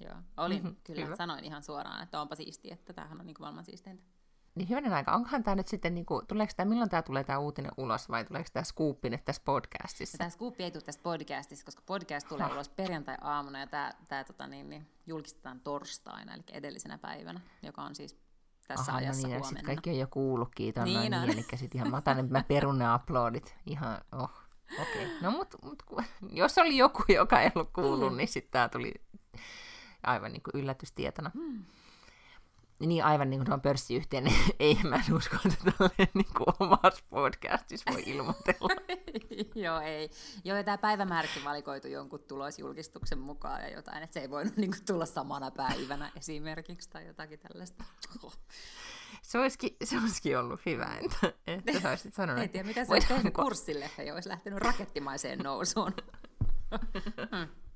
Joo, olin mm-hmm, kyllä, hyvä. sanoin ihan suoraan, että onpa siistiä, että tämähän on niin maailman siisteintä. Niin hyvänen aika, onkohan tämä nyt sitten, niin kuin, tuleeko tämä, milloin tämä tulee tämä uutinen ulos, vai tuleeko tämä skuuppi nyt tässä podcastissa? Tämä skuuppi ei tule tässä podcastissa, koska podcast tulee oh. ulos perjantai-aamuna, ja tämä, tämä tota, niin, niin, julkistetaan torstaina, eli edellisenä päivänä, joka on siis tässä Aha, no ajassa no niin, huomenna. kaikki on jo kuullutkin, on niin, noin niin, eli sitten ihan, mä otan, että mä perun ne uploadit, ihan, oh, okei. Okay. No mut, mut, jos oli joku, joka ei ollut kuullut, mm. niin sitten tämä tuli aivan niin kuin yllätystietona. Mm niin aivan niin kuin on pörssiyhtiö, niin <laughs> ei mä en usko, että tälleen niin kuin omassa podcastissa voi ilmoitella. <laughs> Joo, ei. Joo, ja tämä päivämääräkin valikoitu jonkun tulosjulkistuksen mukaan ja jotain, että se ei voinut niin kuin tulla samana päivänä <laughs> esimerkiksi tai jotakin tällaista. Se olisikin, se olisikin ollut hyvä, että, että sä olisit sanonut. En tiedä, mitä se olisi tehnyt kurssille, että olisi lähtenyt rakettimaiseen nousuun. hmm.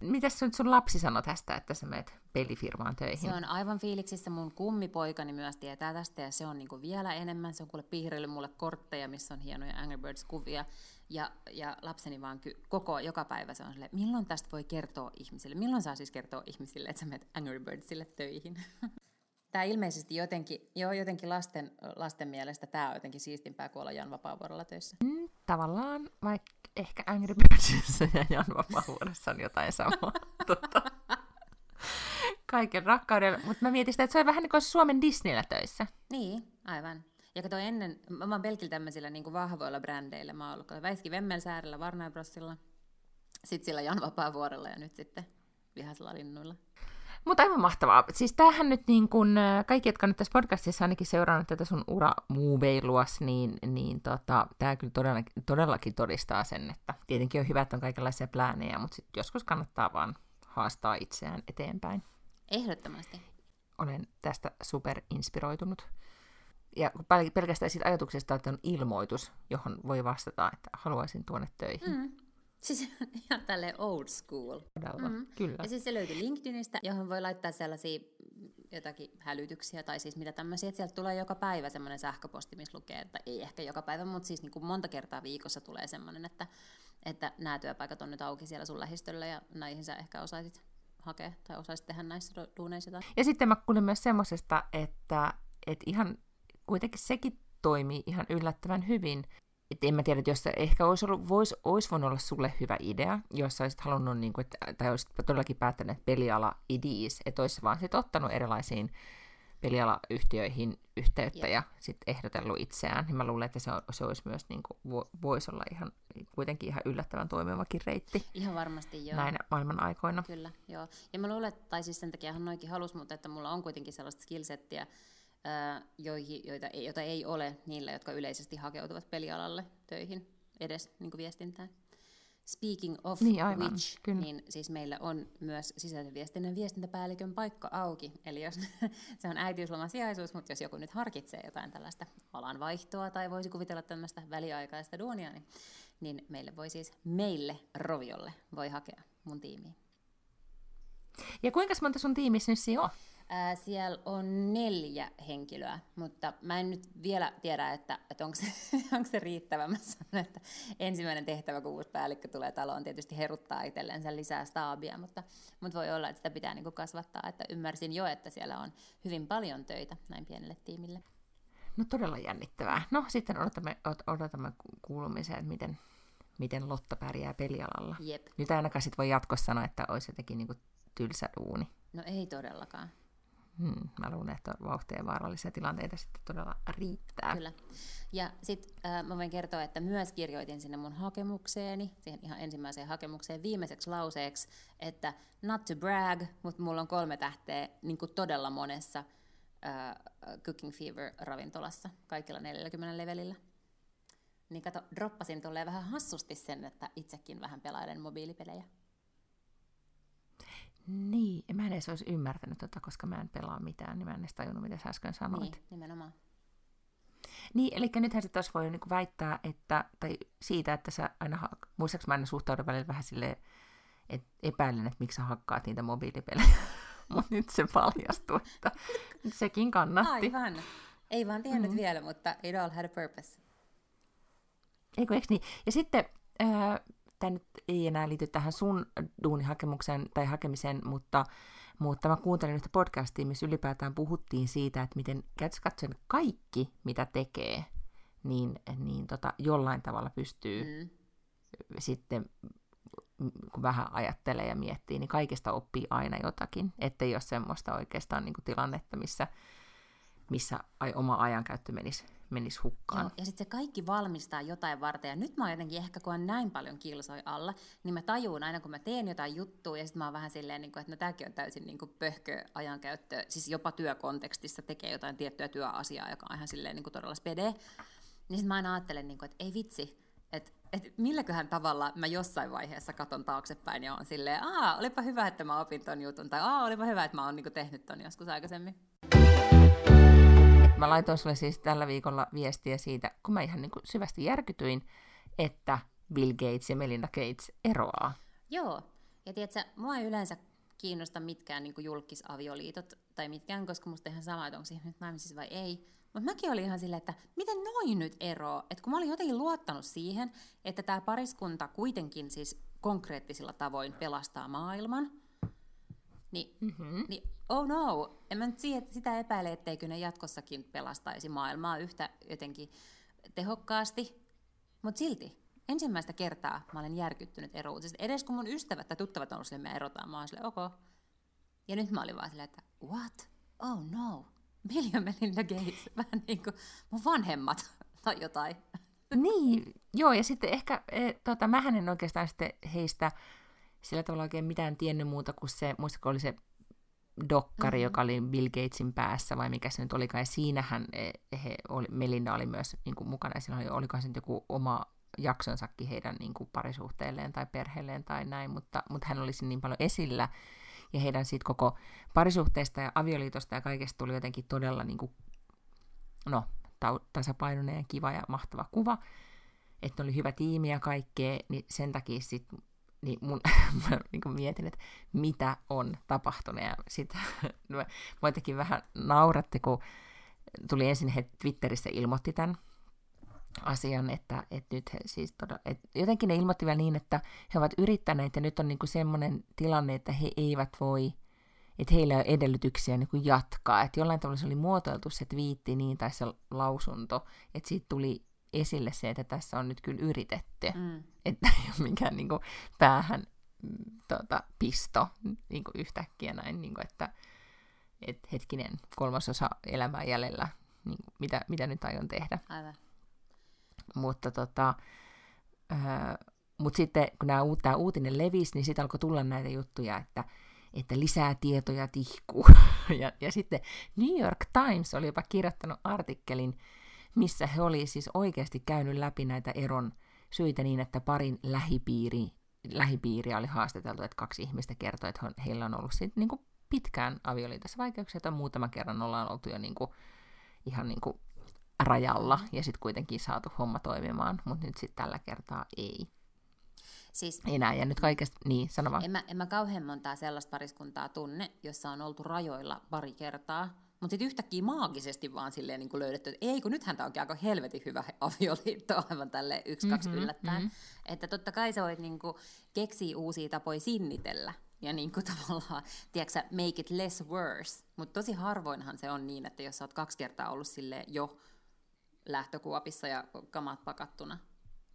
Mitäs sun, sun lapsi sanoi tästä, että sä menet pelifirmaan töihin? Se on aivan fiiliksissä. Mun kummipoikani myös tietää tästä ja se on niinku vielä enemmän. Se on kuule piirrellyt mulle kortteja, missä on hienoja Angry Birds-kuvia. Ja, ja lapseni vaan ky- koko, joka päivä se on sille, milloin tästä voi kertoa ihmisille? Milloin saa siis kertoa ihmisille, että sä menet Angry Birdsille töihin? <laughs> Tämä ilmeisesti jotenkin, joo, jotenkin lasten, lasten mielestä tämä on jotenkin siistimpää kuin olla Jan Vapaavuorolla töissä. Mm, tavallaan, vaikka ehkä Angry <laughs> Birdsissa <laughs> ja Jan Vapaavuorossa on jotain samaa. <laughs> tota, kaiken rakkaudella. Mutta mä mietin sitä, että se on vähän niin kuin Suomen Disneyllä töissä. Niin, aivan. Ja kato ennen, mä oon pelkillä tämmöisillä niin kuin vahvoilla brändeillä. Mä oon ollut Väiski Vemmelsäärellä, Warner Brosilla, sitten sillä Jan Vapaavuorella ja nyt sitten Vihasilla linnuilla. Mutta aivan mahtavaa. Siis tämähän nyt niin kun, kaikki, jotka nyt tässä podcastissa ainakin seurannut tätä sun uramuuveiluas, niin, niin tota, tämä kyllä todellakin, todellakin todistaa sen, että tietenkin on hyvä, että on kaikenlaisia pläänejä, mutta sit joskus kannattaa vaan haastaa itseään eteenpäin. Ehdottomasti. Olen tästä super inspiroitunut. Ja pelkästään siitä ajatuksesta, että on ilmoitus, johon voi vastata, että haluaisin tuonne töihin. Mm. Siis <laughs> ihan tälle old school. Todella, mm. kyllä. Ja siis se löytyy LinkedInistä, johon voi laittaa sellaisia jotakin hälytyksiä tai siis mitä tämmöisiä, että sieltä tulee joka päivä semmoinen sähköposti, missä lukee, että ei ehkä joka päivä, mutta siis niin kuin monta kertaa viikossa tulee semmoinen, että, että nämä työpaikat on nyt auki siellä sun lähistöllä ja näihin sä ehkä osaisit hakea tai osaisit tehdä näissä duuneissa. Ja sitten mä kuulin myös semmoisesta, että, että ihan kuitenkin sekin toimii ihan yllättävän hyvin, et en mä tiedä, että jos ehkä olisi, ollut, vois, olisi voinut olla sulle hyvä idea, jos sä olisit halunnut, niin kuin, että, tai olisit todellakin päättänyt, että peliala idis, että olisi vaan sit ottanut erilaisiin pelialayhtiöihin yhteyttä Jep. ja sitten ehdotellut itseään, niin mä luulen, että se, se olisi myös, niin kuin, voisi olla ihan, kuitenkin ihan yllättävän toimivakin reitti. Ihan varmasti, joo. Näin maailman aikoina. Kyllä, joo. Ja mä luulen, että, tai siis sen takia hän noikin halus, mutta että mulla on kuitenkin sellaista skillsettiä, joihin, joita, ei, joita ei ole niillä, jotka yleisesti hakeutuvat pelialalle töihin edes niin viestintään. Speaking of niin, aivan, which, kyllä. niin siis meillä on myös sisäisen viestinnän viestintäpäällikön paikka auki. Eli jos <laughs> se on äitiysloman sijaisuus, mutta jos joku nyt harkitsee jotain tällaista alan vaihtoa tai voisi kuvitella tämmöistä väliaikaista duonia, niin, niin meille voi siis, meille Roviolle voi hakea mun tiimiin. Ja kuinka monta sun tiimissä nyt siinä on? Ää, siellä on neljä henkilöä, mutta mä en nyt vielä tiedä, että, että onko, se, <laughs> onko se riittävä. Mä sanon, että ensimmäinen tehtävä, kun uusi päällikkö tulee taloon, tietysti heruttaa itsellensä lisää staabia, mutta, mutta voi olla, että sitä pitää niin kasvattaa. Että ymmärsin jo, että siellä on hyvin paljon töitä näin pienelle tiimille. No todella jännittävää. No sitten odotamme, odotamme kuulumiseen, että miten, miten Lotta pärjää pelialalla. Jep. Nyt ainakaan sit voi jatkossa sanoa, että olisi jotenkin niin tylsä duuni. No ei todellakaan. Hmm, mä luulen, että vauhtia vaarallisia tilanteita sitten todella riittää. Kyllä. Ja sitten äh, mä voin kertoa, että myös kirjoitin sinne mun hakemukseeni, siihen ihan ensimmäiseen hakemukseen viimeiseksi lauseeksi, että not to brag, mutta mulla on kolme tähteä niin kuin todella monessa äh, Cooking Fever-ravintolassa, kaikilla 40 levelillä. Niin kato, droppasin tolleen vähän hassusti sen, että itsekin vähän pelailen mobiilipelejä. Niin, mä en edes olisi ymmärtänyt tota, koska mä en pelaa mitään, niin mä en edes tajunnut, mitä sä äsken sanoit. Niin, nimenomaan. Niin, eli nythän se taas voi niinku väittää, että, tai siitä, että sä aina, muistaaks mä aina suhtaudun välillä vähän silleen, että epäilen, että miksi sä hakkaat niitä mobiilipelejä. <laughs> mutta nyt se paljastuu, että sekin kannatti. Aivan. Ei vaan tiennyt mm. vielä, mutta it all had a purpose. Eikö, eikö niin? Ja sitten äh, tämä nyt ei enää liity tähän sun duunihakemukseen tai hakemiseen, mutta, mutta mä kuuntelin yhtä podcastia, missä ylipäätään puhuttiin siitä, että miten katsoen kaikki, mitä tekee, niin, niin tota, jollain tavalla pystyy mm. sitten kun vähän ajattelee ja miettii, niin kaikesta oppii aina jotakin, ettei ole semmoista oikeastaan niin kuin tilannetta, missä, missä oma ajankäyttö menisi menisi hukkaan. Joo, ja sitten se kaikki valmistaa jotain varten. Ja nyt mä oon jotenkin ehkä, kun on näin paljon kilsoi alla, niin mä tajuun aina, kun mä teen jotain juttua, ja sitten mä oon vähän silleen, niin kuin, että no tämäkin on täysin niin kuin pöhkö ajankäyttö, siis jopa työkontekstissa tekee jotain tiettyä työasiaa, joka on ihan silleen niin kuin todella spede. Niin sitten mä aina ajattelen, niin kuin, että ei vitsi, että et milläköhän tavalla mä jossain vaiheessa katon taaksepäin ja on silleen, aa, olipa hyvä, että mä opin ton jutun, tai aa, olipa hyvä, että mä oon niinku tehnyt ton joskus aikaisemmin. Mä laitoin sulle siis tällä viikolla viestiä siitä, kun mä ihan niin kuin syvästi järkytyin, että Bill Gates ja Melinda Gates eroaa. Joo, ja tiedätkö, mua ei yleensä kiinnosta mitkään niin julkisavioliitot tai mitkään, koska musta ihan sama, että onko siihen nyt naimisissa vai ei. Mutta mäkin olin ihan silleen, että miten noin nyt eroaa? Että kun mä olin jotenkin luottanut siihen, että tämä pariskunta kuitenkin siis konkreettisilla tavoin pelastaa maailman, niin, mm-hmm. niin oh no, en mä nyt sitä epäile, etteikö ne jatkossakin pelastaisi maailmaa yhtä jotenkin tehokkaasti, mutta silti ensimmäistä kertaa mä olen järkyttynyt erouutisesta. Edes kun mun ystävät tai tuttavat on silleen, me erotaan, mä oon silleen, ok. Ja nyt mä olin vaan silleen, että what? Oh no, ja Melinda Gates, vähän niin kuin mun vanhemmat <laughs> tai jotain. Niin, joo, ja sitten ehkä, e, tota, mähän en oikeastaan sitten heistä sillä tavalla oikein mitään tiennyt muuta kuin se, muistatko oli se dokkari, mm-hmm. joka oli Bill Gatesin päässä, vai mikä se nyt olikaan, ja siinähän e, he oli, Melinda oli myös niin kuin, mukana, ja siinä oli, olikohan se nyt joku oma jaksonsakin heidän niin kuin, parisuhteelleen tai perheelleen tai näin, mutta, mutta hän olisi niin paljon esillä, ja heidän siitä koko parisuhteesta ja avioliitosta ja kaikesta tuli jotenkin todella niin kuin, no, tasapainoinen ja kiva ja mahtava kuva, että oli hyvä tiimi ja kaikkea, niin sen takia sitten niin mun, <laughs> mä niin mietin, että mitä on tapahtunut. Ja sitten <laughs> mä vähän nauratti, kun tuli ensin he Twitterissä ilmoitti tämän asian, että, että nyt he siis todella, että jotenkin ne ilmoitti vielä niin, että he ovat yrittäneet ja nyt on niin semmoinen tilanne, että he eivät voi, että heillä ei ole edellytyksiä niin kuin jatkaa. Että jollain tavalla se oli muotoiltu se twiitti niin tai se lausunto, että siitä tuli esille se, että tässä on nyt kyllä yritetty, mm. että ei ole mikään niin kuin, päähän tota, pisto niin kuin yhtäkkiä näin, niin kuin, että, että hetkinen, kolmasosa elämää jäljellä, niin mitä, mitä nyt aion tehdä. Aivan. Mutta tota, öö, mut sitten kun tämä uutinen levisi, niin sitten alkoi tulla näitä juttuja, että, että lisää tietoja tihkuu. <laughs> ja, ja sitten New York Times oli jopa kirjoittanut artikkelin, missä he oli siis oikeasti käynyt läpi näitä eron syitä niin, että parin lähipiiri, lähipiiriä oli haastateltu, että kaksi ihmistä kertoi, että heillä on ollut sit, niin kuin pitkään avioliitossa vaikeuksia, tai muutama kerran ollaan oltu jo niin kuin, ihan niin kuin rajalla, ja sitten kuitenkin saatu homma toimimaan, mutta nyt sitten tällä kertaa ei. Siis, Enää, ja nyt kaikesta, niin, sano vaan. En mä, en mä kauhean montaa sellaista pariskuntaa tunne, jossa on oltu rajoilla pari kertaa, mutta sitten yhtäkkiä maagisesti vaan silleen niin kuin löydetty, että ei kun nythän tämä onkin aika helvetin hyvä <laughs> avioliitto aivan tälle yksi, kaksi mm-hmm, yllättäen. Mm-hmm. Että totta kai sä voit niin kuin keksiä uusia tapoja sinnitellä ja niin kuin <laughs> tavallaan, tiedätkö make it less worse. Mutta tosi harvoinhan se on niin, että jos sä oot kaksi kertaa ollut sille jo lähtökuopissa ja kamat pakattuna,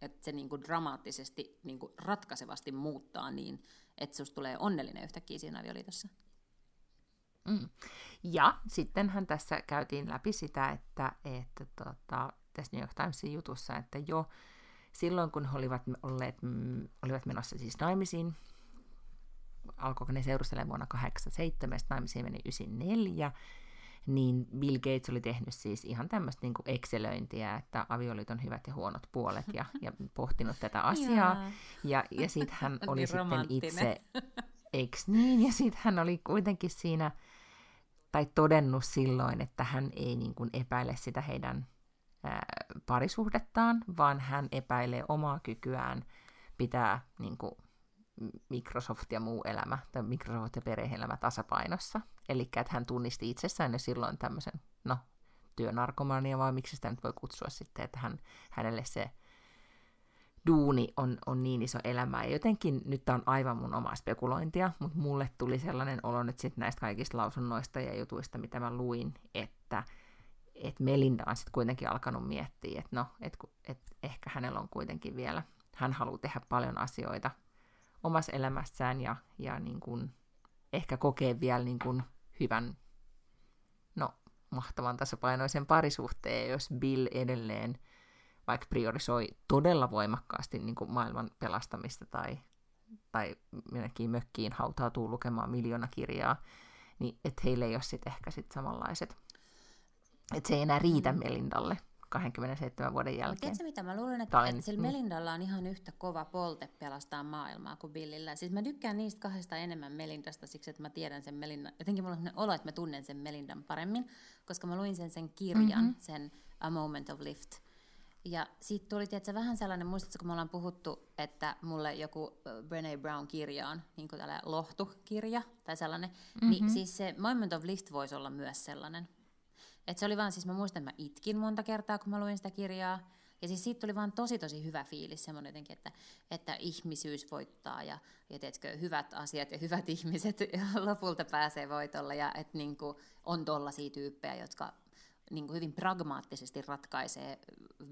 että se niin kuin dramaattisesti niin kuin ratkaisevasti muuttaa niin, että susta tulee onnellinen yhtäkkiä siinä avioliitossa. Mm. Ja sittenhän tässä käytiin läpi sitä, että, että tota, tässä New York Timesin jutussa, että jo silloin kun he olivat, olleet, mm, olivat menossa siis naimisiin, alkoiko ne seurustelemaan vuonna 87, naimisiin meni 94, niin Bill Gates oli tehnyt siis ihan tämmöistä niin excelöintiä, että avioliiton hyvät ja huonot puolet ja, ja pohtinut tätä <laughs> asiaa. ja, ja <laughs> sitten hän oli niin sitten itse, <laughs> eiks niin? Ja sitten hän oli kuitenkin siinä, tai todennut silloin, että hän ei niin kuin epäile sitä heidän ää, parisuhdettaan, vaan hän epäilee omaa kykyään pitää niin kuin Microsoft ja muu elämä, tai Microsoft ja perhe-elämä tasapainossa. Eli että hän tunnisti itsessään jo silloin tämmöisen, no, työnarkomania, vai miksi sitä nyt voi kutsua sitten, että hän, hänelle se duuni on, on niin iso elämä. Ja jotenkin, nyt tämä on aivan mun omaa spekulointia, mutta mulle tuli sellainen olo nyt sitten näistä kaikista lausunnoista ja jutuista, mitä mä luin, että et Melinda on sitten kuitenkin alkanut miettiä, että no, et, et ehkä hänellä on kuitenkin vielä, hän haluaa tehdä paljon asioita omassa elämässään ja, ja niin kuin ehkä kokee vielä niin kuin hyvän, no mahtavan tasapainoisen parisuhteen, jos Bill edelleen vaikka priorisoi todella voimakkaasti niin kuin maailman pelastamista tai, tai minäkin mökkiin hautautuu lukemaan miljoona kirjaa, niin että heillä ei ole sitten ehkä sit samanlaiset. Että se ei enää riitä mm. Melindalle 27 vuoden jälkeen. Tiedätkö mitä, mä luulen, että, että sillä niin. Melindalla on ihan yhtä kova polte pelastaa maailmaa kuin Billillä. Siis mä tykkään niistä kahdesta enemmän Melindasta siksi, että mä tiedän sen Melindan. Jotenkin mulla on olo, että mä tunnen sen Melindan paremmin, koska mä luin sen sen kirjan, mm-hmm. sen A Moment of Lift. Ja siitä tuli tietysti vähän sellainen, muistatko kun me ollaan puhuttu, että mulle joku Brené Brown-kirja on niin kuin tällainen lohtukirja tai sellainen, mm-hmm. niin siis se Moment of Lift voisi olla myös sellainen. Et se oli vaan, siis mä muistan, että mä itkin monta kertaa, kun mä luin sitä kirjaa. Ja siis siitä tuli vaan tosi tosi hyvä fiilis, semmoinen jotenkin, että, että ihmisyys voittaa ja, ja teetkö, hyvät asiat ja hyvät <laughs> ihmiset lopulta pääsee voitolla ja että niin kuin, on tollaisia tyyppejä, jotka niin kuin hyvin pragmaattisesti ratkaisee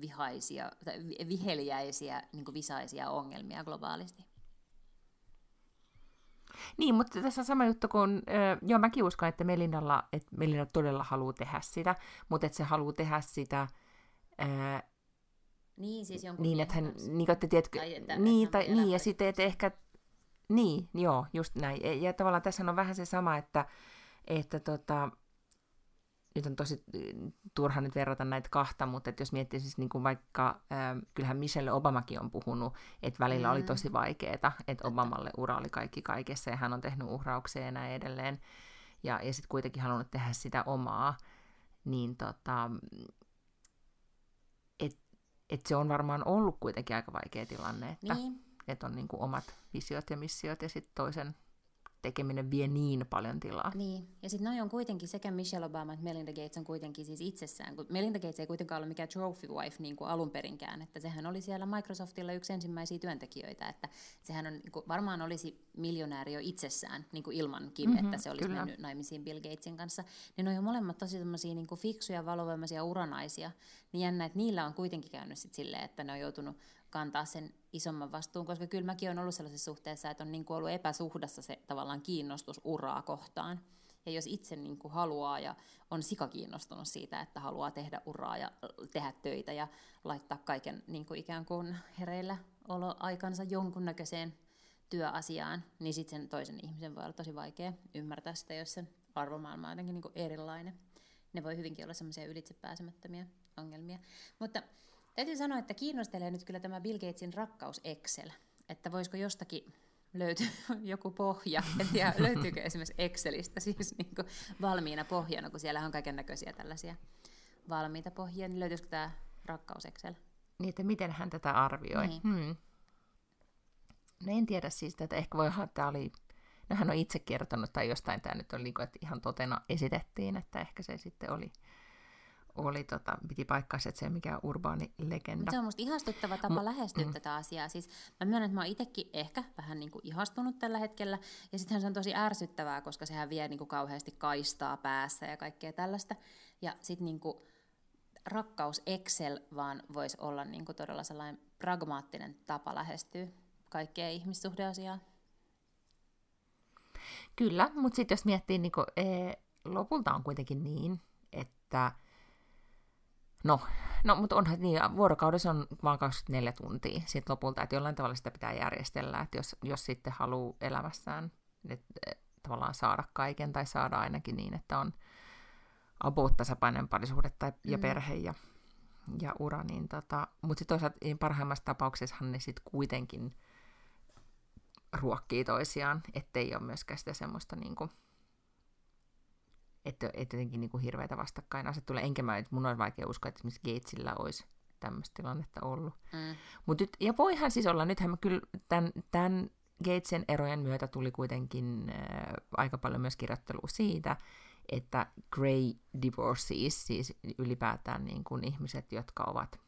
vihaisia, tai viheliäisiä, niin kuin visaisia ongelmia globaalisti. Niin, mutta tässä on sama juttu kuin, äh, joo mäkin uskon, että Melinalla, että Melinda todella haluaa tehdä sitä, mutta että se haluaa tehdä sitä äh, niin, siis jonkun niin, että hän, niin, että tiedätkö, tai että niin, tai, niin, ja sitten, että ehkä, niin, joo, just näin. Ja, ja tavallaan tässä on vähän se sama, että, että tota, nyt on tosi mm, turha nyt verrata näitä kahta, mutta että jos miettii siis niin kuin vaikka, äh, kyllähän Michelle Obamakin on puhunut, että välillä mm. oli tosi vaikeaa, että Obamalle ura oli kaikki kaikessa ja hän on tehnyt uhrauksia ja näin edelleen. Ja, ja sitten kuitenkin halunnut tehdä sitä omaa, niin tota, että et se on varmaan ollut kuitenkin aika vaikea tilanne, että niin. et on niin kuin omat visiot ja missiot ja sitten toisen tekeminen vie niin paljon tilaa. Niin, ja sitten noi on kuitenkin sekä Michelle Obama että Melinda Gates on kuitenkin siis itsessään, kun Melinda Gates ei kuitenkaan ollut mikään trophy wife niin kuin alun perinkään, että sehän oli siellä Microsoftilla yksi ensimmäisiä työntekijöitä, että sehän on, niin kuin, varmaan olisi miljonääri jo itsessään niin kuin ilmankin, mm-hmm, että se olisi kyllä. mennyt naimisiin Bill Gatesin kanssa. Niin ne on molemmat tosi semmoisia niin fiksuja, valovoimaisia uranaisia, niin jännä, että niillä on kuitenkin käynyt sit silleen, että ne on joutunut kantaa sen isomman vastuun, koska kyllä mäkin olen ollut sellaisessa suhteessa, että on niin kuin ollut epäsuhdassa se tavallaan kiinnostus uraa kohtaan. Ja jos itse niin kuin haluaa ja on sikakiinnostunut siitä, että haluaa tehdä uraa ja tehdä töitä ja laittaa kaiken niin kuin ikään kuin hereillä oloaikansa jonkunnäköiseen työasiaan, niin sitten sen toisen ihmisen voi olla tosi vaikea ymmärtää sitä, jos sen arvomaailma on jotenkin niin kuin erilainen. Ne voi hyvinkin olla semmoisia ylitsepääsemättömiä ongelmia. Mutta täytyy sanoa, että kiinnostelee nyt kyllä tämä Bill Gatesin rakkaus Excel. Että voisiko jostakin löytyy <laughs> joku pohja. En tiedä, löytyykö esimerkiksi Excelistä siis niin kuin valmiina pohjana, kun siellä on kaiken näköisiä tällaisia valmiita pohjia, niin löytyisikö tämä rakkaus Excel? Niin, että miten hän tätä arvioi. Niin. Hmm. No en tiedä siis, että ehkä voi että tämä oli, no hän on itse kertonut tai jostain tämä nyt on, että ihan totena esitettiin, että ehkä se sitten oli oli, tota, piti paikkaansa, että se mikä urbaani legenda. Se on musta ihastuttava tapa mm, lähestyä mm. tätä asiaa. Siis mä myönnän, että mä oon itsekin ehkä vähän niin kuin ihastunut tällä hetkellä. Ja sittenhän se on tosi ärsyttävää, koska sehän vie niin kuin kauheasti kaistaa päässä ja kaikkea tällaista. Ja sitten niin kuin rakkaus Excel vaan voisi olla niin kuin todella sellainen pragmaattinen tapa lähestyä kaikkea ihmissuhdeasiaa. Kyllä, mutta sitten jos miettii, niin kuin, ee, lopulta on kuitenkin niin, että No, no mutta onhan niin, vuorokaudessa on vain 24 tuntia sitten lopulta, että jollain tavalla sitä pitää järjestellä, että jos, jos sitten haluaa elämässään että, tavallaan saada kaiken tai saada ainakin niin, että on about tasapainoinen parisuhde tai, ja mm. perhe ja, ja ura, niin tota, mutta sitten toisaalta niin parhaimmassa tapauksessa ne sitten kuitenkin ruokkii toisiaan, ettei ole myöskään sitä semmoista niin kuin, että, että jotenkin niin kuin hirveitä vastakkainasetteluja. Enkä mä, että mun on vaikea uskoa, että esimerkiksi Gatesillä olisi tämmöistä tilannetta ollut. Mm. Mut nyt, ja voihan siis olla, nythän mä kyllä tämän, tämän Gatesin erojen myötä tuli kuitenkin äh, aika paljon myös kirjoittelua siitä, että grey divorcees, siis ylipäätään niin kuin ihmiset, jotka ovat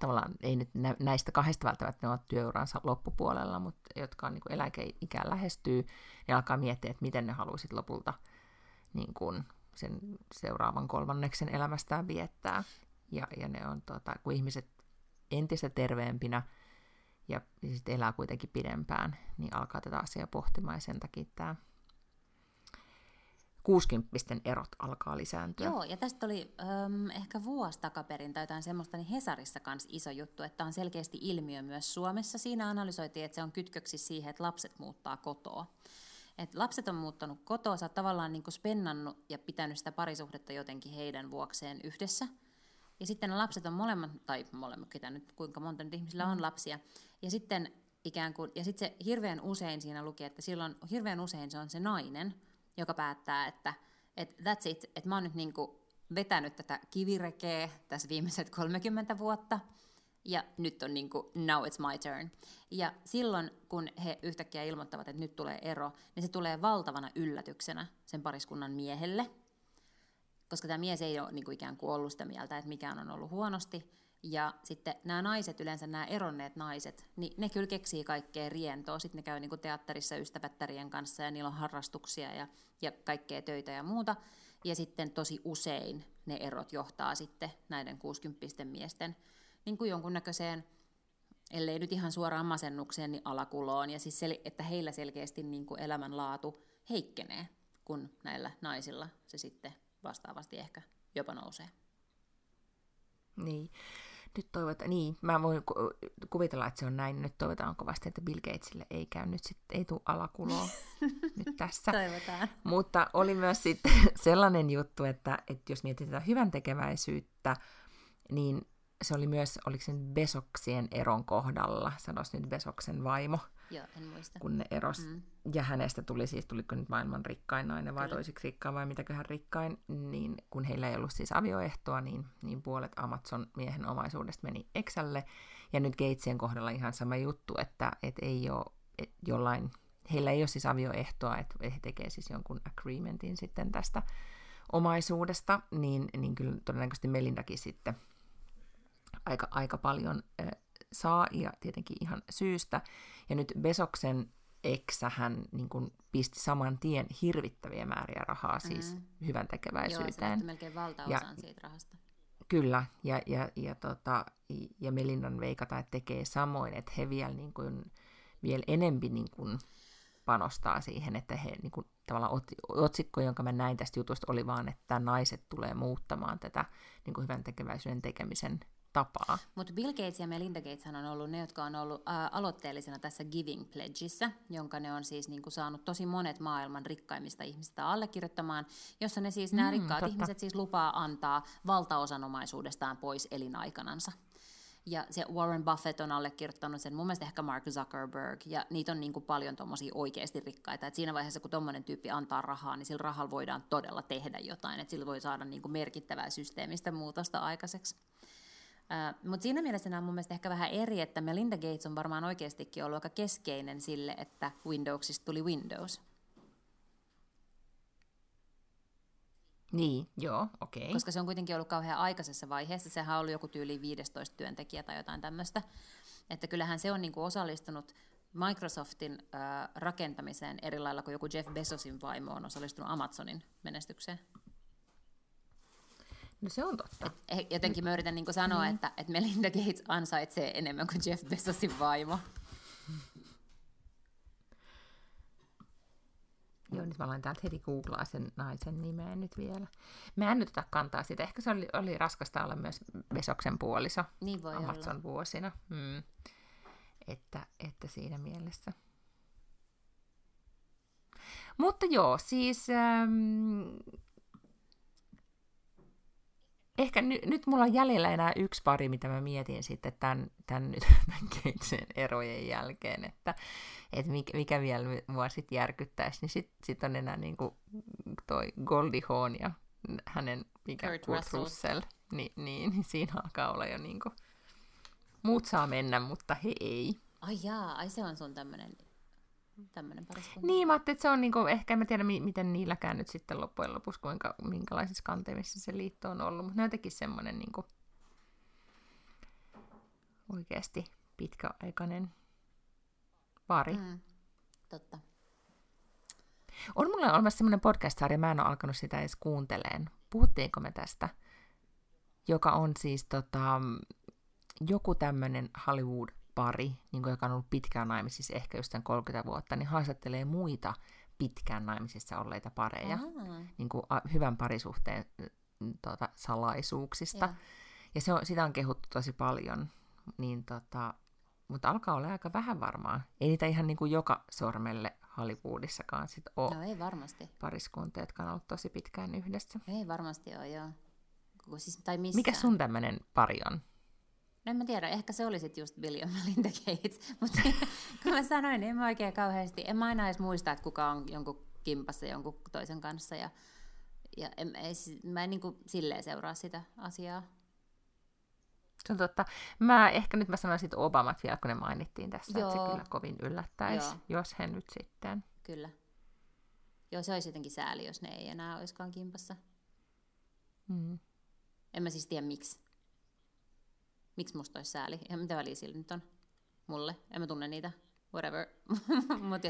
tavallaan, ei nyt näistä kahdesta välttämättä ne ovat työuransa loppupuolella, mutta jotka on niin eläkeikään lähestyy, niin alkaa miettiä, että miten ne haluaisit lopulta niin kuin sen seuraavan kolmanneksen elämästään viettää. Ja, ja ne on, tota, kun ihmiset entistä terveempinä ja, sitten elää kuitenkin pidempään, niin alkaa tätä asiaa pohtimaan ja sen takia tämä 60 erot alkaa lisääntyä. Joo, ja tästä oli äm, ehkä vuosi takaperin tai jotain semmoista, niin Hesarissa kanssa iso juttu, että on selkeästi ilmiö myös Suomessa. Siinä analysoitiin, että se on kytköksi siihen, että lapset muuttaa kotoa. Et lapset on muuttanut kotoa, sä oot tavallaan niin spennannut ja pitänyt sitä parisuhdetta jotenkin heidän vuokseen yhdessä. Ja sitten ne lapset on molemmat, tai molemmat, ketä nyt, kuinka monta nyt ihmisillä on mm. lapsia. Ja sitten ikään kuin, ja sitten se hirveän usein siinä lukee, että silloin hirveän usein se on se nainen, joka päättää, että et that's it, että mä oon nyt niin vetänyt tätä kivirekeä tässä viimeiset 30 vuotta – ja nyt on niin kuin, now it's my turn. Ja silloin, kun he yhtäkkiä ilmoittavat, että nyt tulee ero, niin se tulee valtavana yllätyksenä sen pariskunnan miehelle, koska tämä mies ei ole niin kuin ikään kuin ollut sitä mieltä, että mikään on ollut huonosti. Ja sitten nämä naiset, yleensä nämä eronneet naiset, niin ne kyllä keksii kaikkea rientoa. Sitten ne käy niin kuin teatterissa ystävättärien kanssa ja niillä on harrastuksia ja, ja kaikkea töitä ja muuta. Ja sitten tosi usein ne erot johtaa sitten näiden 60 miesten niin kuin jonkunnäköiseen, ellei nyt ihan suoraan masennukseen, niin alakuloon. Ja siis sel- että heillä selkeästi niin kuin elämänlaatu heikkenee, kun näillä naisilla se sitten vastaavasti ehkä jopa nousee. Niin. Nyt toivotaan, niin, mä voin kuvitella, että se on näin. Nyt toivotaan kovasti, että Bill Gatesille ei käy nyt sitten, ei tule alakuloa <laughs> nyt tässä. Toivotaan. Mutta oli myös sitten <laughs> sellainen juttu, että, että jos mietitään hyvän tekeväisyyttä, niin se oli myös, oliko se nyt Besoksien eron kohdalla, sanois nyt Besoksen vaimo, Joo, en muista. kun ne eros. Mm. Ja hänestä tuli siis, tuliko nyt maailman rikkain nainen vai Kyllä. toisiksi rikkain vai mitäköhän rikkain, niin kun heillä ei ollut siis avioehtoa, niin, niin puolet Amazon-miehen omaisuudesta meni Exälle. Ja nyt Gatesien kohdalla ihan sama juttu, että et ei ole et jollain, heillä ei ole siis avioehtoa, että he tekevät siis jonkun agreementin sitten tästä omaisuudesta, niin, niin kyllä todennäköisesti Melindakin sitten – aika, aika paljon äh, saa ja tietenkin ihan syystä. Ja nyt Besoksen eksä hän niin kuin pisti saman tien hirvittäviä määriä rahaa siis mm. hyvän tekeväisyyteen. Joo, melkein valtaosan ja, siitä rahasta. Kyllä, ja, ja, ja, tota, ja Melindan veikata, että tekee samoin, että he vielä, niin kuin, vielä enempi niin kuin panostaa siihen, että he niin kuin tavallaan otsikko, jonka mä näin tästä jutusta, oli vaan, että naiset tulee muuttamaan tätä niin kuin hyvän tekeväisyyden tekemisen tapaa. Mutta Bill Gates ja Melinda Gates on ollut ne, jotka on ollut ää, aloitteellisena tässä Giving Pledgeissa, jonka ne on siis niinku saanut tosi monet maailman rikkaimmista ihmistä allekirjoittamaan, jossa ne siis, mm, nämä rikkaat totta. ihmiset siis lupaa antaa valtaosan omaisuudestaan pois elinaikanansa. Ja se Warren Buffett on allekirjoittanut sen, mun mielestä ehkä Mark Zuckerberg, ja niitä on niin kuin paljon tuommoisia oikeasti rikkaita. Et siinä vaiheessa, kun tuommoinen tyyppi antaa rahaa, niin sillä rahalla voidaan todella tehdä jotain, että sillä voi saada niin kuin merkittävää systeemistä muutosta aikaiseksi. Uh, Mutta siinä mielessä nämä on mun mielestä ehkä vähän eri, että Melinda Gates on varmaan oikeastikin ollut aika keskeinen sille, että Windowsista tuli Windows. Niin, joo, okei. Okay. Koska se on kuitenkin ollut kauhean aikaisessa vaiheessa. Sehän on ollut joku tyyli 15 työntekijä tai jotain tämmöistä. Että kyllähän se on niinku osallistunut Microsoftin äh, rakentamiseen eri lailla kuin joku Jeff Bezosin vaimo on osallistunut Amazonin menestykseen. No se on totta. Et, jotenkin mä yritän niin sanoa, mm. että, että Melinda Gates ansaitsee enemmän kuin Jeff Bezosin vaimo. Joo, nyt mä aloin täältä heti googlaa sen naisen nimeä nyt vielä. Mä en nyt ota kantaa sitä. Ehkä se oli, oli raskasta olla myös Vesoksen puoliso niin voi Amazon olla. vuosina. Mm. Että, että siinä mielessä. Mutta joo, siis ähm, ehkä ny, nyt mulla on jäljellä enää yksi pari, mitä mä mietin sitten <laughs> tämän, tämän, nyt, tämän keitsen erojen jälkeen, että, että mikä, mikä vielä mua sitten järkyttäisi, niin sitten sit on enää niin kuin toi Goldie Hawn ja hänen, mikä Kurt, Kurt Russell, Russell. Niin, niin, niin siinä alkaa olla jo niin kuin, muut saa mennä, mutta he ei. Ai jaa, ai se on sun tämmöinen tämmöinen pariskunta. Niin, mä ajattelin, että se on niinku, ehkä en tiedä, miten niilläkään nyt sitten loppujen lopuksi, kuinka, minkälaisissa kanteissa se liitto on ollut, mutta ne on jotenkin semmoinen niinku, oikeasti pitkäaikainen pari. Mm, totta. On mulla olemassa semmoinen podcast-sarja, mä en ole alkanut sitä edes kuunteleen. Puhuttiinko me tästä? Joka on siis tota, joku tämmöinen Hollywood pari, niin kuin, joka on ollut pitkään naimisissa, ehkä just 30 vuotta, niin haastattelee muita pitkään naimisissa olleita pareja, niin kuin, a, hyvän parisuhteen tuota, salaisuuksista. Ja, ja se on, sitä on kehuttu tosi paljon, niin tota, mutta alkaa olla aika vähän varmaa. Ei niitä ihan niin kuin joka sormelle Hollywoodissakaan sit ole. No ei varmasti. Pariskuntia, jotka on ollut tosi pitkään yhdessä. Ei varmasti ole, joo. Siis, tai Mikä sun tämmöinen pari on? No en mä tiedä, ehkä se oli sitten just Bill ja <laughs> Melinda Gates, mutta <laughs> kun mä sanoin, niin en mä oikein kauheasti, en mä aina edes muista, että kuka on jonkun kimpassa jonkun toisen kanssa, ja, ja en, ei, mä en niin kuin silleen seuraa sitä asiaa. Se on totta. Mä ehkä nyt mä sanoisin Obamat vielä, kun ne mainittiin tässä, Joo. että se kyllä kovin yllättäisi, Joo. jos he nyt sitten. Kyllä. Joo, se olisi jotenkin sääli, jos ne ei enää olisikaan kimpassa. Mm. En mä siis tiedä miksi. Miksi musta olisi sääli? Ihan mitä väliä sillä nyt on mulle. En mä tunne niitä. Whatever. <laughs> Mut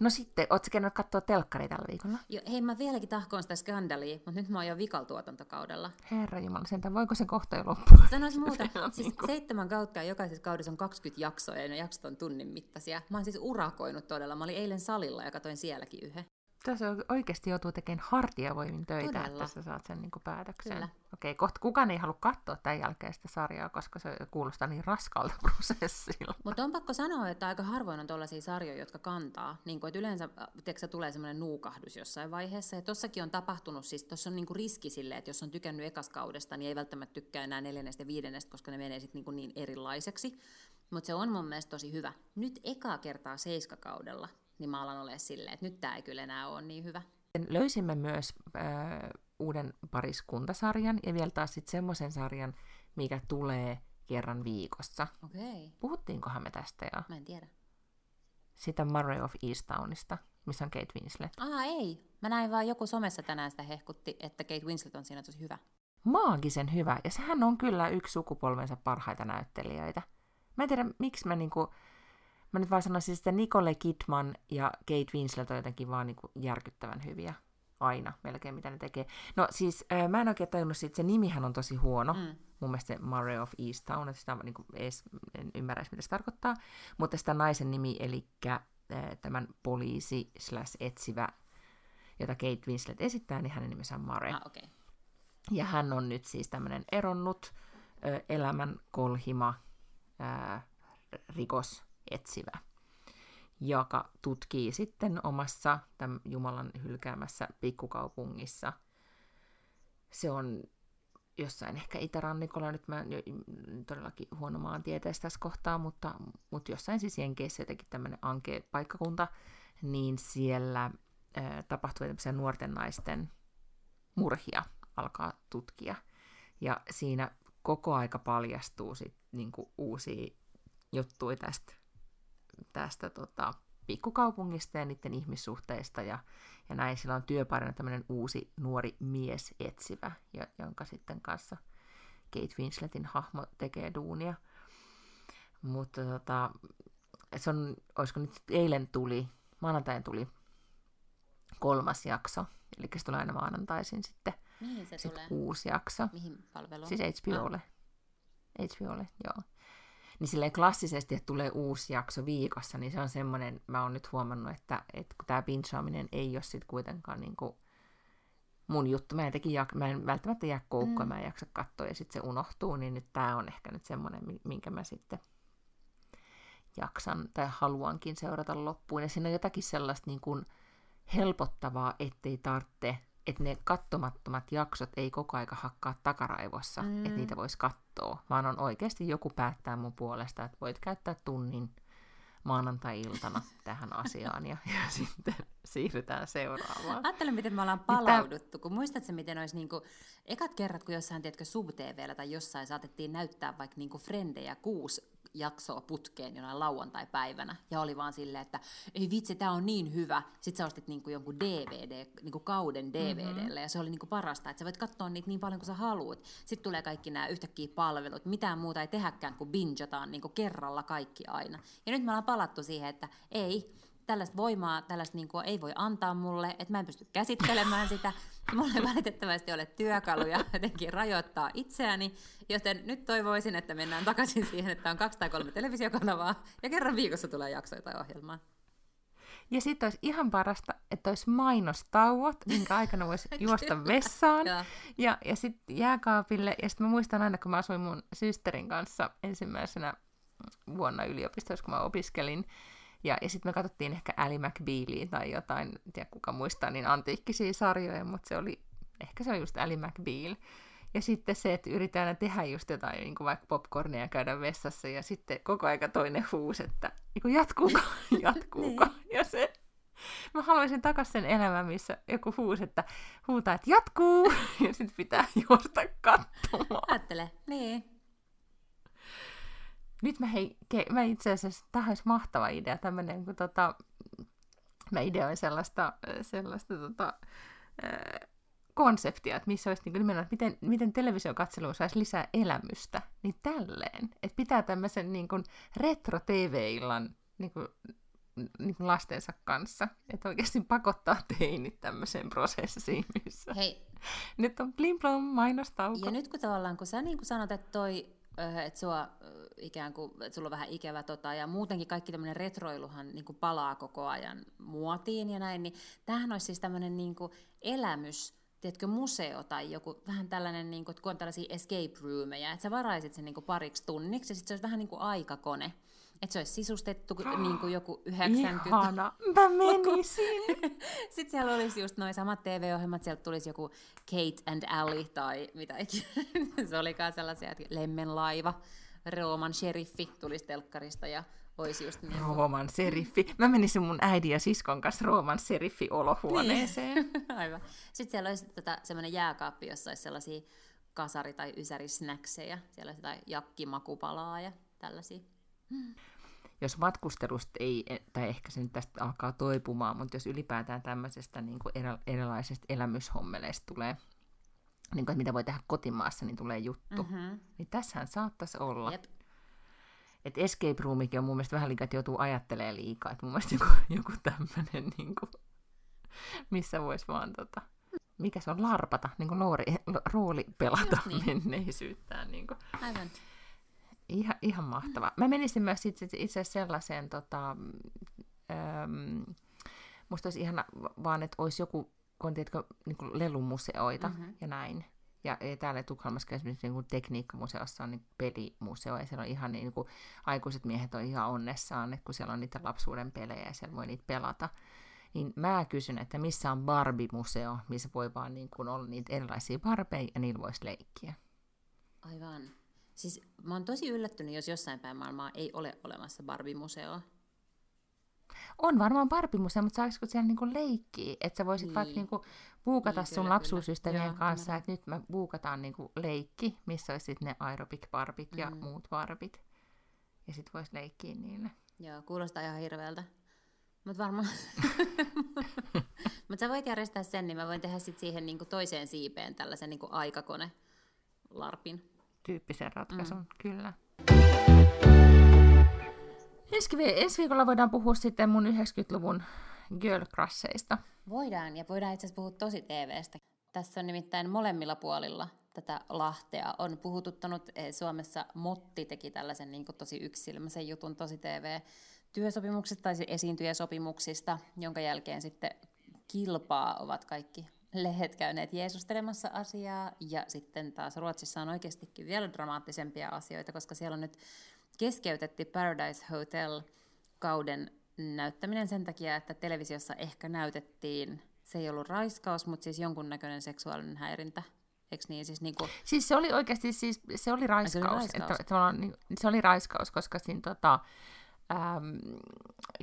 No sitten, ootko käynyt katsoa telkkaria tällä viikolla? Jo, hei, mä vieläkin tahkoon sitä skandalia, mutta nyt mä oon jo vikaltuotantokaudella. Herra Jumala, sentään voiko se kohta jo loppua? Sanois muuta. <laughs> siis seitsemän kautta ja jokaisessa kaudessa on 20 jaksoa ja ne jaksot on tunnin mittaisia. Mä oon siis urakoinut todella. Mä olin eilen salilla ja katoin sielläkin yhden. Tässä oikeasti joutuu tekemään hartiavoimin töitä, Todella. että sä saat sen niin päätöksen. Kyllä. Okei, kohta kukaan ei halua katsoa tämän jälkeen sitä sarjaa, koska se kuulostaa niin raskalta <laughs> prosessilta. Mutta on pakko sanoa, että aika harvoin on tuollaisia sarjoja, jotka kantaa. Niin kuin, että yleensä tiedätkö, tulee semmoinen nuukahdus jossain vaiheessa. Ja tossakin on tapahtunut, siis tuossa on niin kuin riski sille, että jos on tykännyt ekaskaudesta, niin ei välttämättä tykkää enää neljännestä ja viidennestä, koska ne menee sitten niin, niin erilaiseksi. Mutta se on mun mielestä tosi hyvä. Nyt ekaa kertaa seiskakaudella niin mä alan olemaan silleen, että nyt tämä ei kyllä enää ole niin hyvä. Löysimme myös äh, uuden pariskuntasarjan ja vielä taas sitten semmoisen sarjan, mikä tulee kerran viikossa. Okei. Okay. Puhuttiinkohan me tästä jo? Mä en tiedä. Sitä Murray of Easttownista, missä on Kate Winslet. Ah, ei. Mä näin vaan joku somessa tänään sitä hehkutti, että Kate Winslet on siinä tosi hyvä. Maagisen hyvä. Ja sehän on kyllä yksi sukupolvensa parhaita näyttelijöitä. Mä en tiedä, miksi mä niinku Mä nyt vaan sanoisin, että Nicole Kidman ja Kate Winslet on jotenkin vaan niin järkyttävän hyviä aina melkein, mitä ne tekee. No siis äh, mä en oikein tajunnut siitä, se nimihän on tosi huono. Mm. Mun mielestä se Murray of Easttown, että sitä niin kuin edes, en ymmärrä mitä se tarkoittaa. Mutta sitä naisen nimi, eli tämän poliisi slash etsivä, jota Kate Winslet esittää, niin hänen nimensä on Mare. Ah, okay. Ja hän on nyt siis tämmöinen eronnut elämän kolhima rikos etsivä, joka tutkii sitten omassa tämän Jumalan hylkäämässä pikkukaupungissa. Se on jossain ehkä itärannikolla, nyt mä todellakin huono maantieteessä tässä kohtaa, mutta, mutta jossain siis Jenkeissä jotenkin tämmöinen anke paikkakunta, niin siellä ää, tapahtuu tämmöisiä nuorten naisten murhia alkaa tutkia. Ja siinä koko aika paljastuu sit niinku uusia juttuja tästä, tästä tota, pikkukaupungista ja niiden ihmissuhteista ja, ja näin. Sillä on työparina tämmöinen uusi nuori mies etsivä, jonka sitten kanssa Kate Winsletin hahmo tekee duunia. Mutta tota, se on, olisiko nyt eilen tuli, maanantain tuli kolmas jakso, eli se tulee aina maanantaisin sitten. Mihin se sit tulee? uusi jakso. Mihin palveluun? Siis HBOlle. Ah. HBOlle, joo. Niin silleen klassisesti, että tulee uusi jakso viikossa, niin se on semmoinen, mä oon nyt huomannut, että, että kun tämä pinchaaminen ei ole sit kuitenkaan niinku mun juttu, mä en, teki jak- mä en välttämättä jää koukkoa, mm. mä en jaksa katsoa ja sitten se unohtuu, niin nyt tämä on ehkä nyt semmoinen, minkä mä sitten jaksan tai haluankin seurata loppuun. Ja siinä on jotakin sellaista niin kuin helpottavaa, ettei tarvitse että ne kattomattomat jaksot ei koko aika hakkaa takaraivossa, mm. että niitä voisi katsoa, vaan on oikeasti joku päättää mun puolesta, että voit käyttää tunnin maanantai-iltana <laughs> tähän asiaan ja, ja sitten siirrytään seuraavaan. Ajattele, miten me ollaan palauduttu, kun muistatko, miten olisi niinku, ekat kerrat, kun jossain, tiedätkö, sub tai jossain saatettiin näyttää vaikka niinku frendejä kuusi jaksoa putkeen jonain lauantai-päivänä, ja oli vaan silleen, että ei vitsi, tämä on niin hyvä. Sitten sä ostit niinku jonkun DVD, niinku kauden DVDlle, mm-hmm. ja se oli niinku parasta, että sä voit katsoa niitä niin paljon kuin sä haluat. Sitten tulee kaikki nämä yhtäkkiä palvelut, mitään muuta ei tehäkään kuin bingeataan niinku kerralla kaikki aina. Ja nyt me ollaan palattu siihen, että ei, tällaista voimaa, tällaista niin kuin ei voi antaa mulle, että mä en pysty käsittelemään sitä. Mulla ei valitettavasti ole työkaluja <laughs> jotenkin rajoittaa itseäni, joten nyt toivoisin, että mennään takaisin siihen, että on kaksi tai kolme televisiokanavaa ja kerran viikossa tulee jaksoja tai ohjelmaa. Ja sitten olisi ihan parasta, että olisi mainostauot, minkä aikana voisi <laughs> juosta vessaan. ja ja, ja sitten jääkaapille. Ja sitten mä muistan aina, kun mä asuin mun systerin kanssa ensimmäisenä vuonna yliopistossa, kun mä opiskelin, ja, ja sitten me katsottiin ehkä Ali McBealia tai jotain, en tiedä kuka muistaa, niin antiikkisia sarjoja, mutta se oli, ehkä se oli just Ali McBeal. Ja sitten se, että yritetään tehdä just jotain, niin kuin vaikka popcornia ja käydä vessassa, ja sitten koko aika toinen huus, että <laughs> niin kuin jatkuuko, jatkuuko. Ja se, mä haluaisin takaisin sen elämän, missä joku huus, että huutaa, että jatkuu, <laughs> ja sitten pitää juosta katsomaan. Ajattele, niin. Nyt mä, hei, ke, mä itse asiassa, tämä olisi mahtava idea, tämmöinen, kun tota, mä ideoin sellaista, sellaista tota, äh, konseptia, että missä olisi niin nimenomaan, että miten, miten televisiokatselu saisi lisää elämystä, niin tälleen, että pitää tämmöisen niin kuin retro-tv-illan niin kuin, niin kuin lastensa kanssa, että oikeasti pakottaa teinit tämmöiseen prosessiin, missä Hei. <laughs> nyt on blim blom mainostauko. Ja nyt kun tavallaan, kun sä niin kuin sanot, että toi että sua ikään kuin, että sulla on vähän ikävä tota, ja muutenkin kaikki tämmöinen retroiluhan niin kuin palaa koko ajan muotiin ja näin, niin tämähän olisi siis tämmöinen niin kuin elämys, tiedätkö, museo tai joku vähän tällainen, niin kuin, kun on tällaisia escape roomeja, että sä varaisit sen niin kuin pariksi tunniksi ja sitten se olisi vähän niin kuin aikakone. Että se olisi sisustettu niin kuin joku 90... Ihana, mä menisin! <laughs> Sitten siellä olisi just noin samat TV-ohjelmat, sieltä tulisi joku Kate and Ally tai mitä ikinä. <laughs> se olikaan sellaisia, että Lemmenlaiva, Rooman sheriffi tulisi telkkarista ja olisi just niin kuin... Rooman seriffi. Mä menisin mun äidin ja siskon kanssa Rooman seriffi olohuoneeseen. Niin. <laughs> Aivan. Sitten siellä olisi tota, semmoinen jääkaappi, jossa olisi sellaisia kasari- tai ysärisnäksejä. Siellä olisi jotain jakkimakupalaa ja tällaisia. Jos matkustelusta ei, tai ehkä se nyt tästä alkaa toipumaan, mutta jos ylipäätään tämmöisestä niin kuin erilaisesta elämyshommeleista tulee, niin kuin, mitä voi tehdä kotimaassa, niin tulee juttu. Mm-hmm. Niin tässähän saattaisi olla. Jep. Et escape roomikin on mun mielestä vähän liikaa, että joutuu ajattelemaan liikaa. Että mun mielestä joku, <laughs> joku tämmöinen, niin kuin, missä voisi vaan tota, mikä se on, larpata, niin kuin rooli, rooli pelata niin. menneisyyttään. Niin kuin. Aivan. Ihan, ihan mahtava. Mä menisin myös itse, itse sellaiseen, tota, äm, musta olisi ihana vaan, että olisi joku, kun tiedätkö, niin kuin lelumuseoita mm-hmm. ja näin. Ja, ja täällä Tukholmassa esimerkiksi niin kuin tekniikkamuseossa on niin pelimuseo, ja siellä on ihan niin kuin, aikuiset miehet on ihan onnessaan, että kun siellä on niitä lapsuuden pelejä ja siellä voi niitä pelata. Niin mä kysyn, että missä on Barbie-museo, missä voi vaan niin kuin olla niitä erilaisia barbeja ja niillä voisi leikkiä. Aivan. Siis mä oon tosi yllättynyt, jos jossain päin maailmaa ei ole olemassa Barbie-museoa. On varmaan Barbie-museo, mutta saisiko siellä niinku leikkiä? Että sä voisit niin. vaikka niinku buukata niin, sun lapsuusystävien kanssa, että nyt me buukataan niinku leikki, missä olisi sitten ne aerobic barbit mm. ja muut barbit. Ja sitten voisi leikkiä niille. Joo, kuulostaa ihan hirveältä. Mutta varmaan... <laughs> Mutta sä voit järjestää sen, niin mä voin tehdä sit siihen niinku toiseen siipeen tällaisen niinku aikakone larpin. Tyyppisen ratkaisun, mm. kyllä. Ensi, ensi viikolla voidaan puhua sitten mun 90-luvun girl crusheista. Voidaan, ja voidaan itse asiassa puhua tosi TVstä. Tässä on nimittäin molemmilla puolilla tätä Lahtea on puhututtanut. Eh, Suomessa Motti teki tällaisen niin kuin tosi yksilmäisen jutun tosi TV-työsopimuksista tai esiintyjäsopimuksista, jonka jälkeen sitten kilpaa ovat kaikki lehdet käyneet jeesustelemassa asiaa, ja sitten taas Ruotsissa on oikeastikin vielä dramaattisempia asioita, koska siellä on nyt keskeytetty Paradise Hotel kauden näyttäminen sen takia, että televisiossa ehkä näytettiin, se ei ollut raiskaus, mutta siis jonkunnäköinen seksuaalinen häirintä. Eikö niin? Siis, niin kuin... siis se oli oikeasti, siis se oli raiskaus. Se oli raiskaus, että, että, että, se oli raiskaus koska siinä tota, Ähm,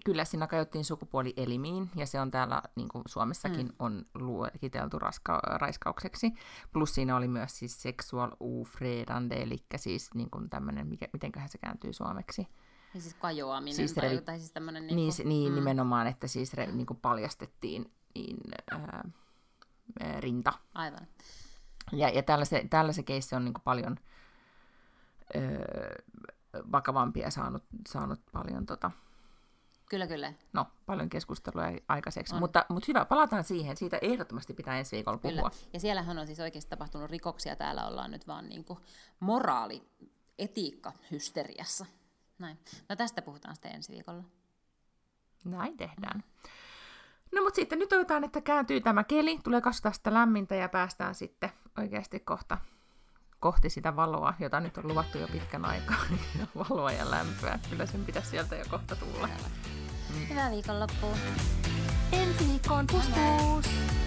kyllä siinä kajottiin sukupuolielimiin, ja se on täällä niin kuin Suomessakin mm. on luokiteltu raska- raiskaukseksi. Plus siinä oli myös siis sexual ofredande, eli siis niin kuin tämmöinen, mikä, mitenköhän se kääntyy suomeksi? Ja siis kajoaminen siis tai, tai siis tämmöinen... Niin, niin, niin mm. nimenomaan, että siis re, niin kuin paljastettiin niin, ää, rinta. Aivan. Ja, ja täällä, se, täällä se keissi on niin kuin paljon... Öö, vakavampia saanut, saanut paljon tota, Kyllä, kyllä. No, paljon keskustelua aikaiseksi, mutta, mutta hyvä, palataan siihen. Siitä ehdottomasti pitää ensi viikolla puhua. Kyllä. Ja siellähän on siis oikeasti tapahtunut rikoksia. Täällä ollaan nyt vaan niin kuin moraali, etiikka hysteriassa. Näin. No tästä puhutaan sitten ensi viikolla. Näin tehdään. No mutta sitten nyt toivotaan, että kääntyy tämä keli, tulee kasvasta lämmintä ja päästään sitten oikeasti kohta kohti sitä valoa, jota nyt on luvattu jo pitkän aikaa. <laughs> valoa ja lämpöä. Kyllä sen pitäisi sieltä jo kohta tulla. Mm. Hyvää viikonloppua. Ensi viikkoon. Pus, pus.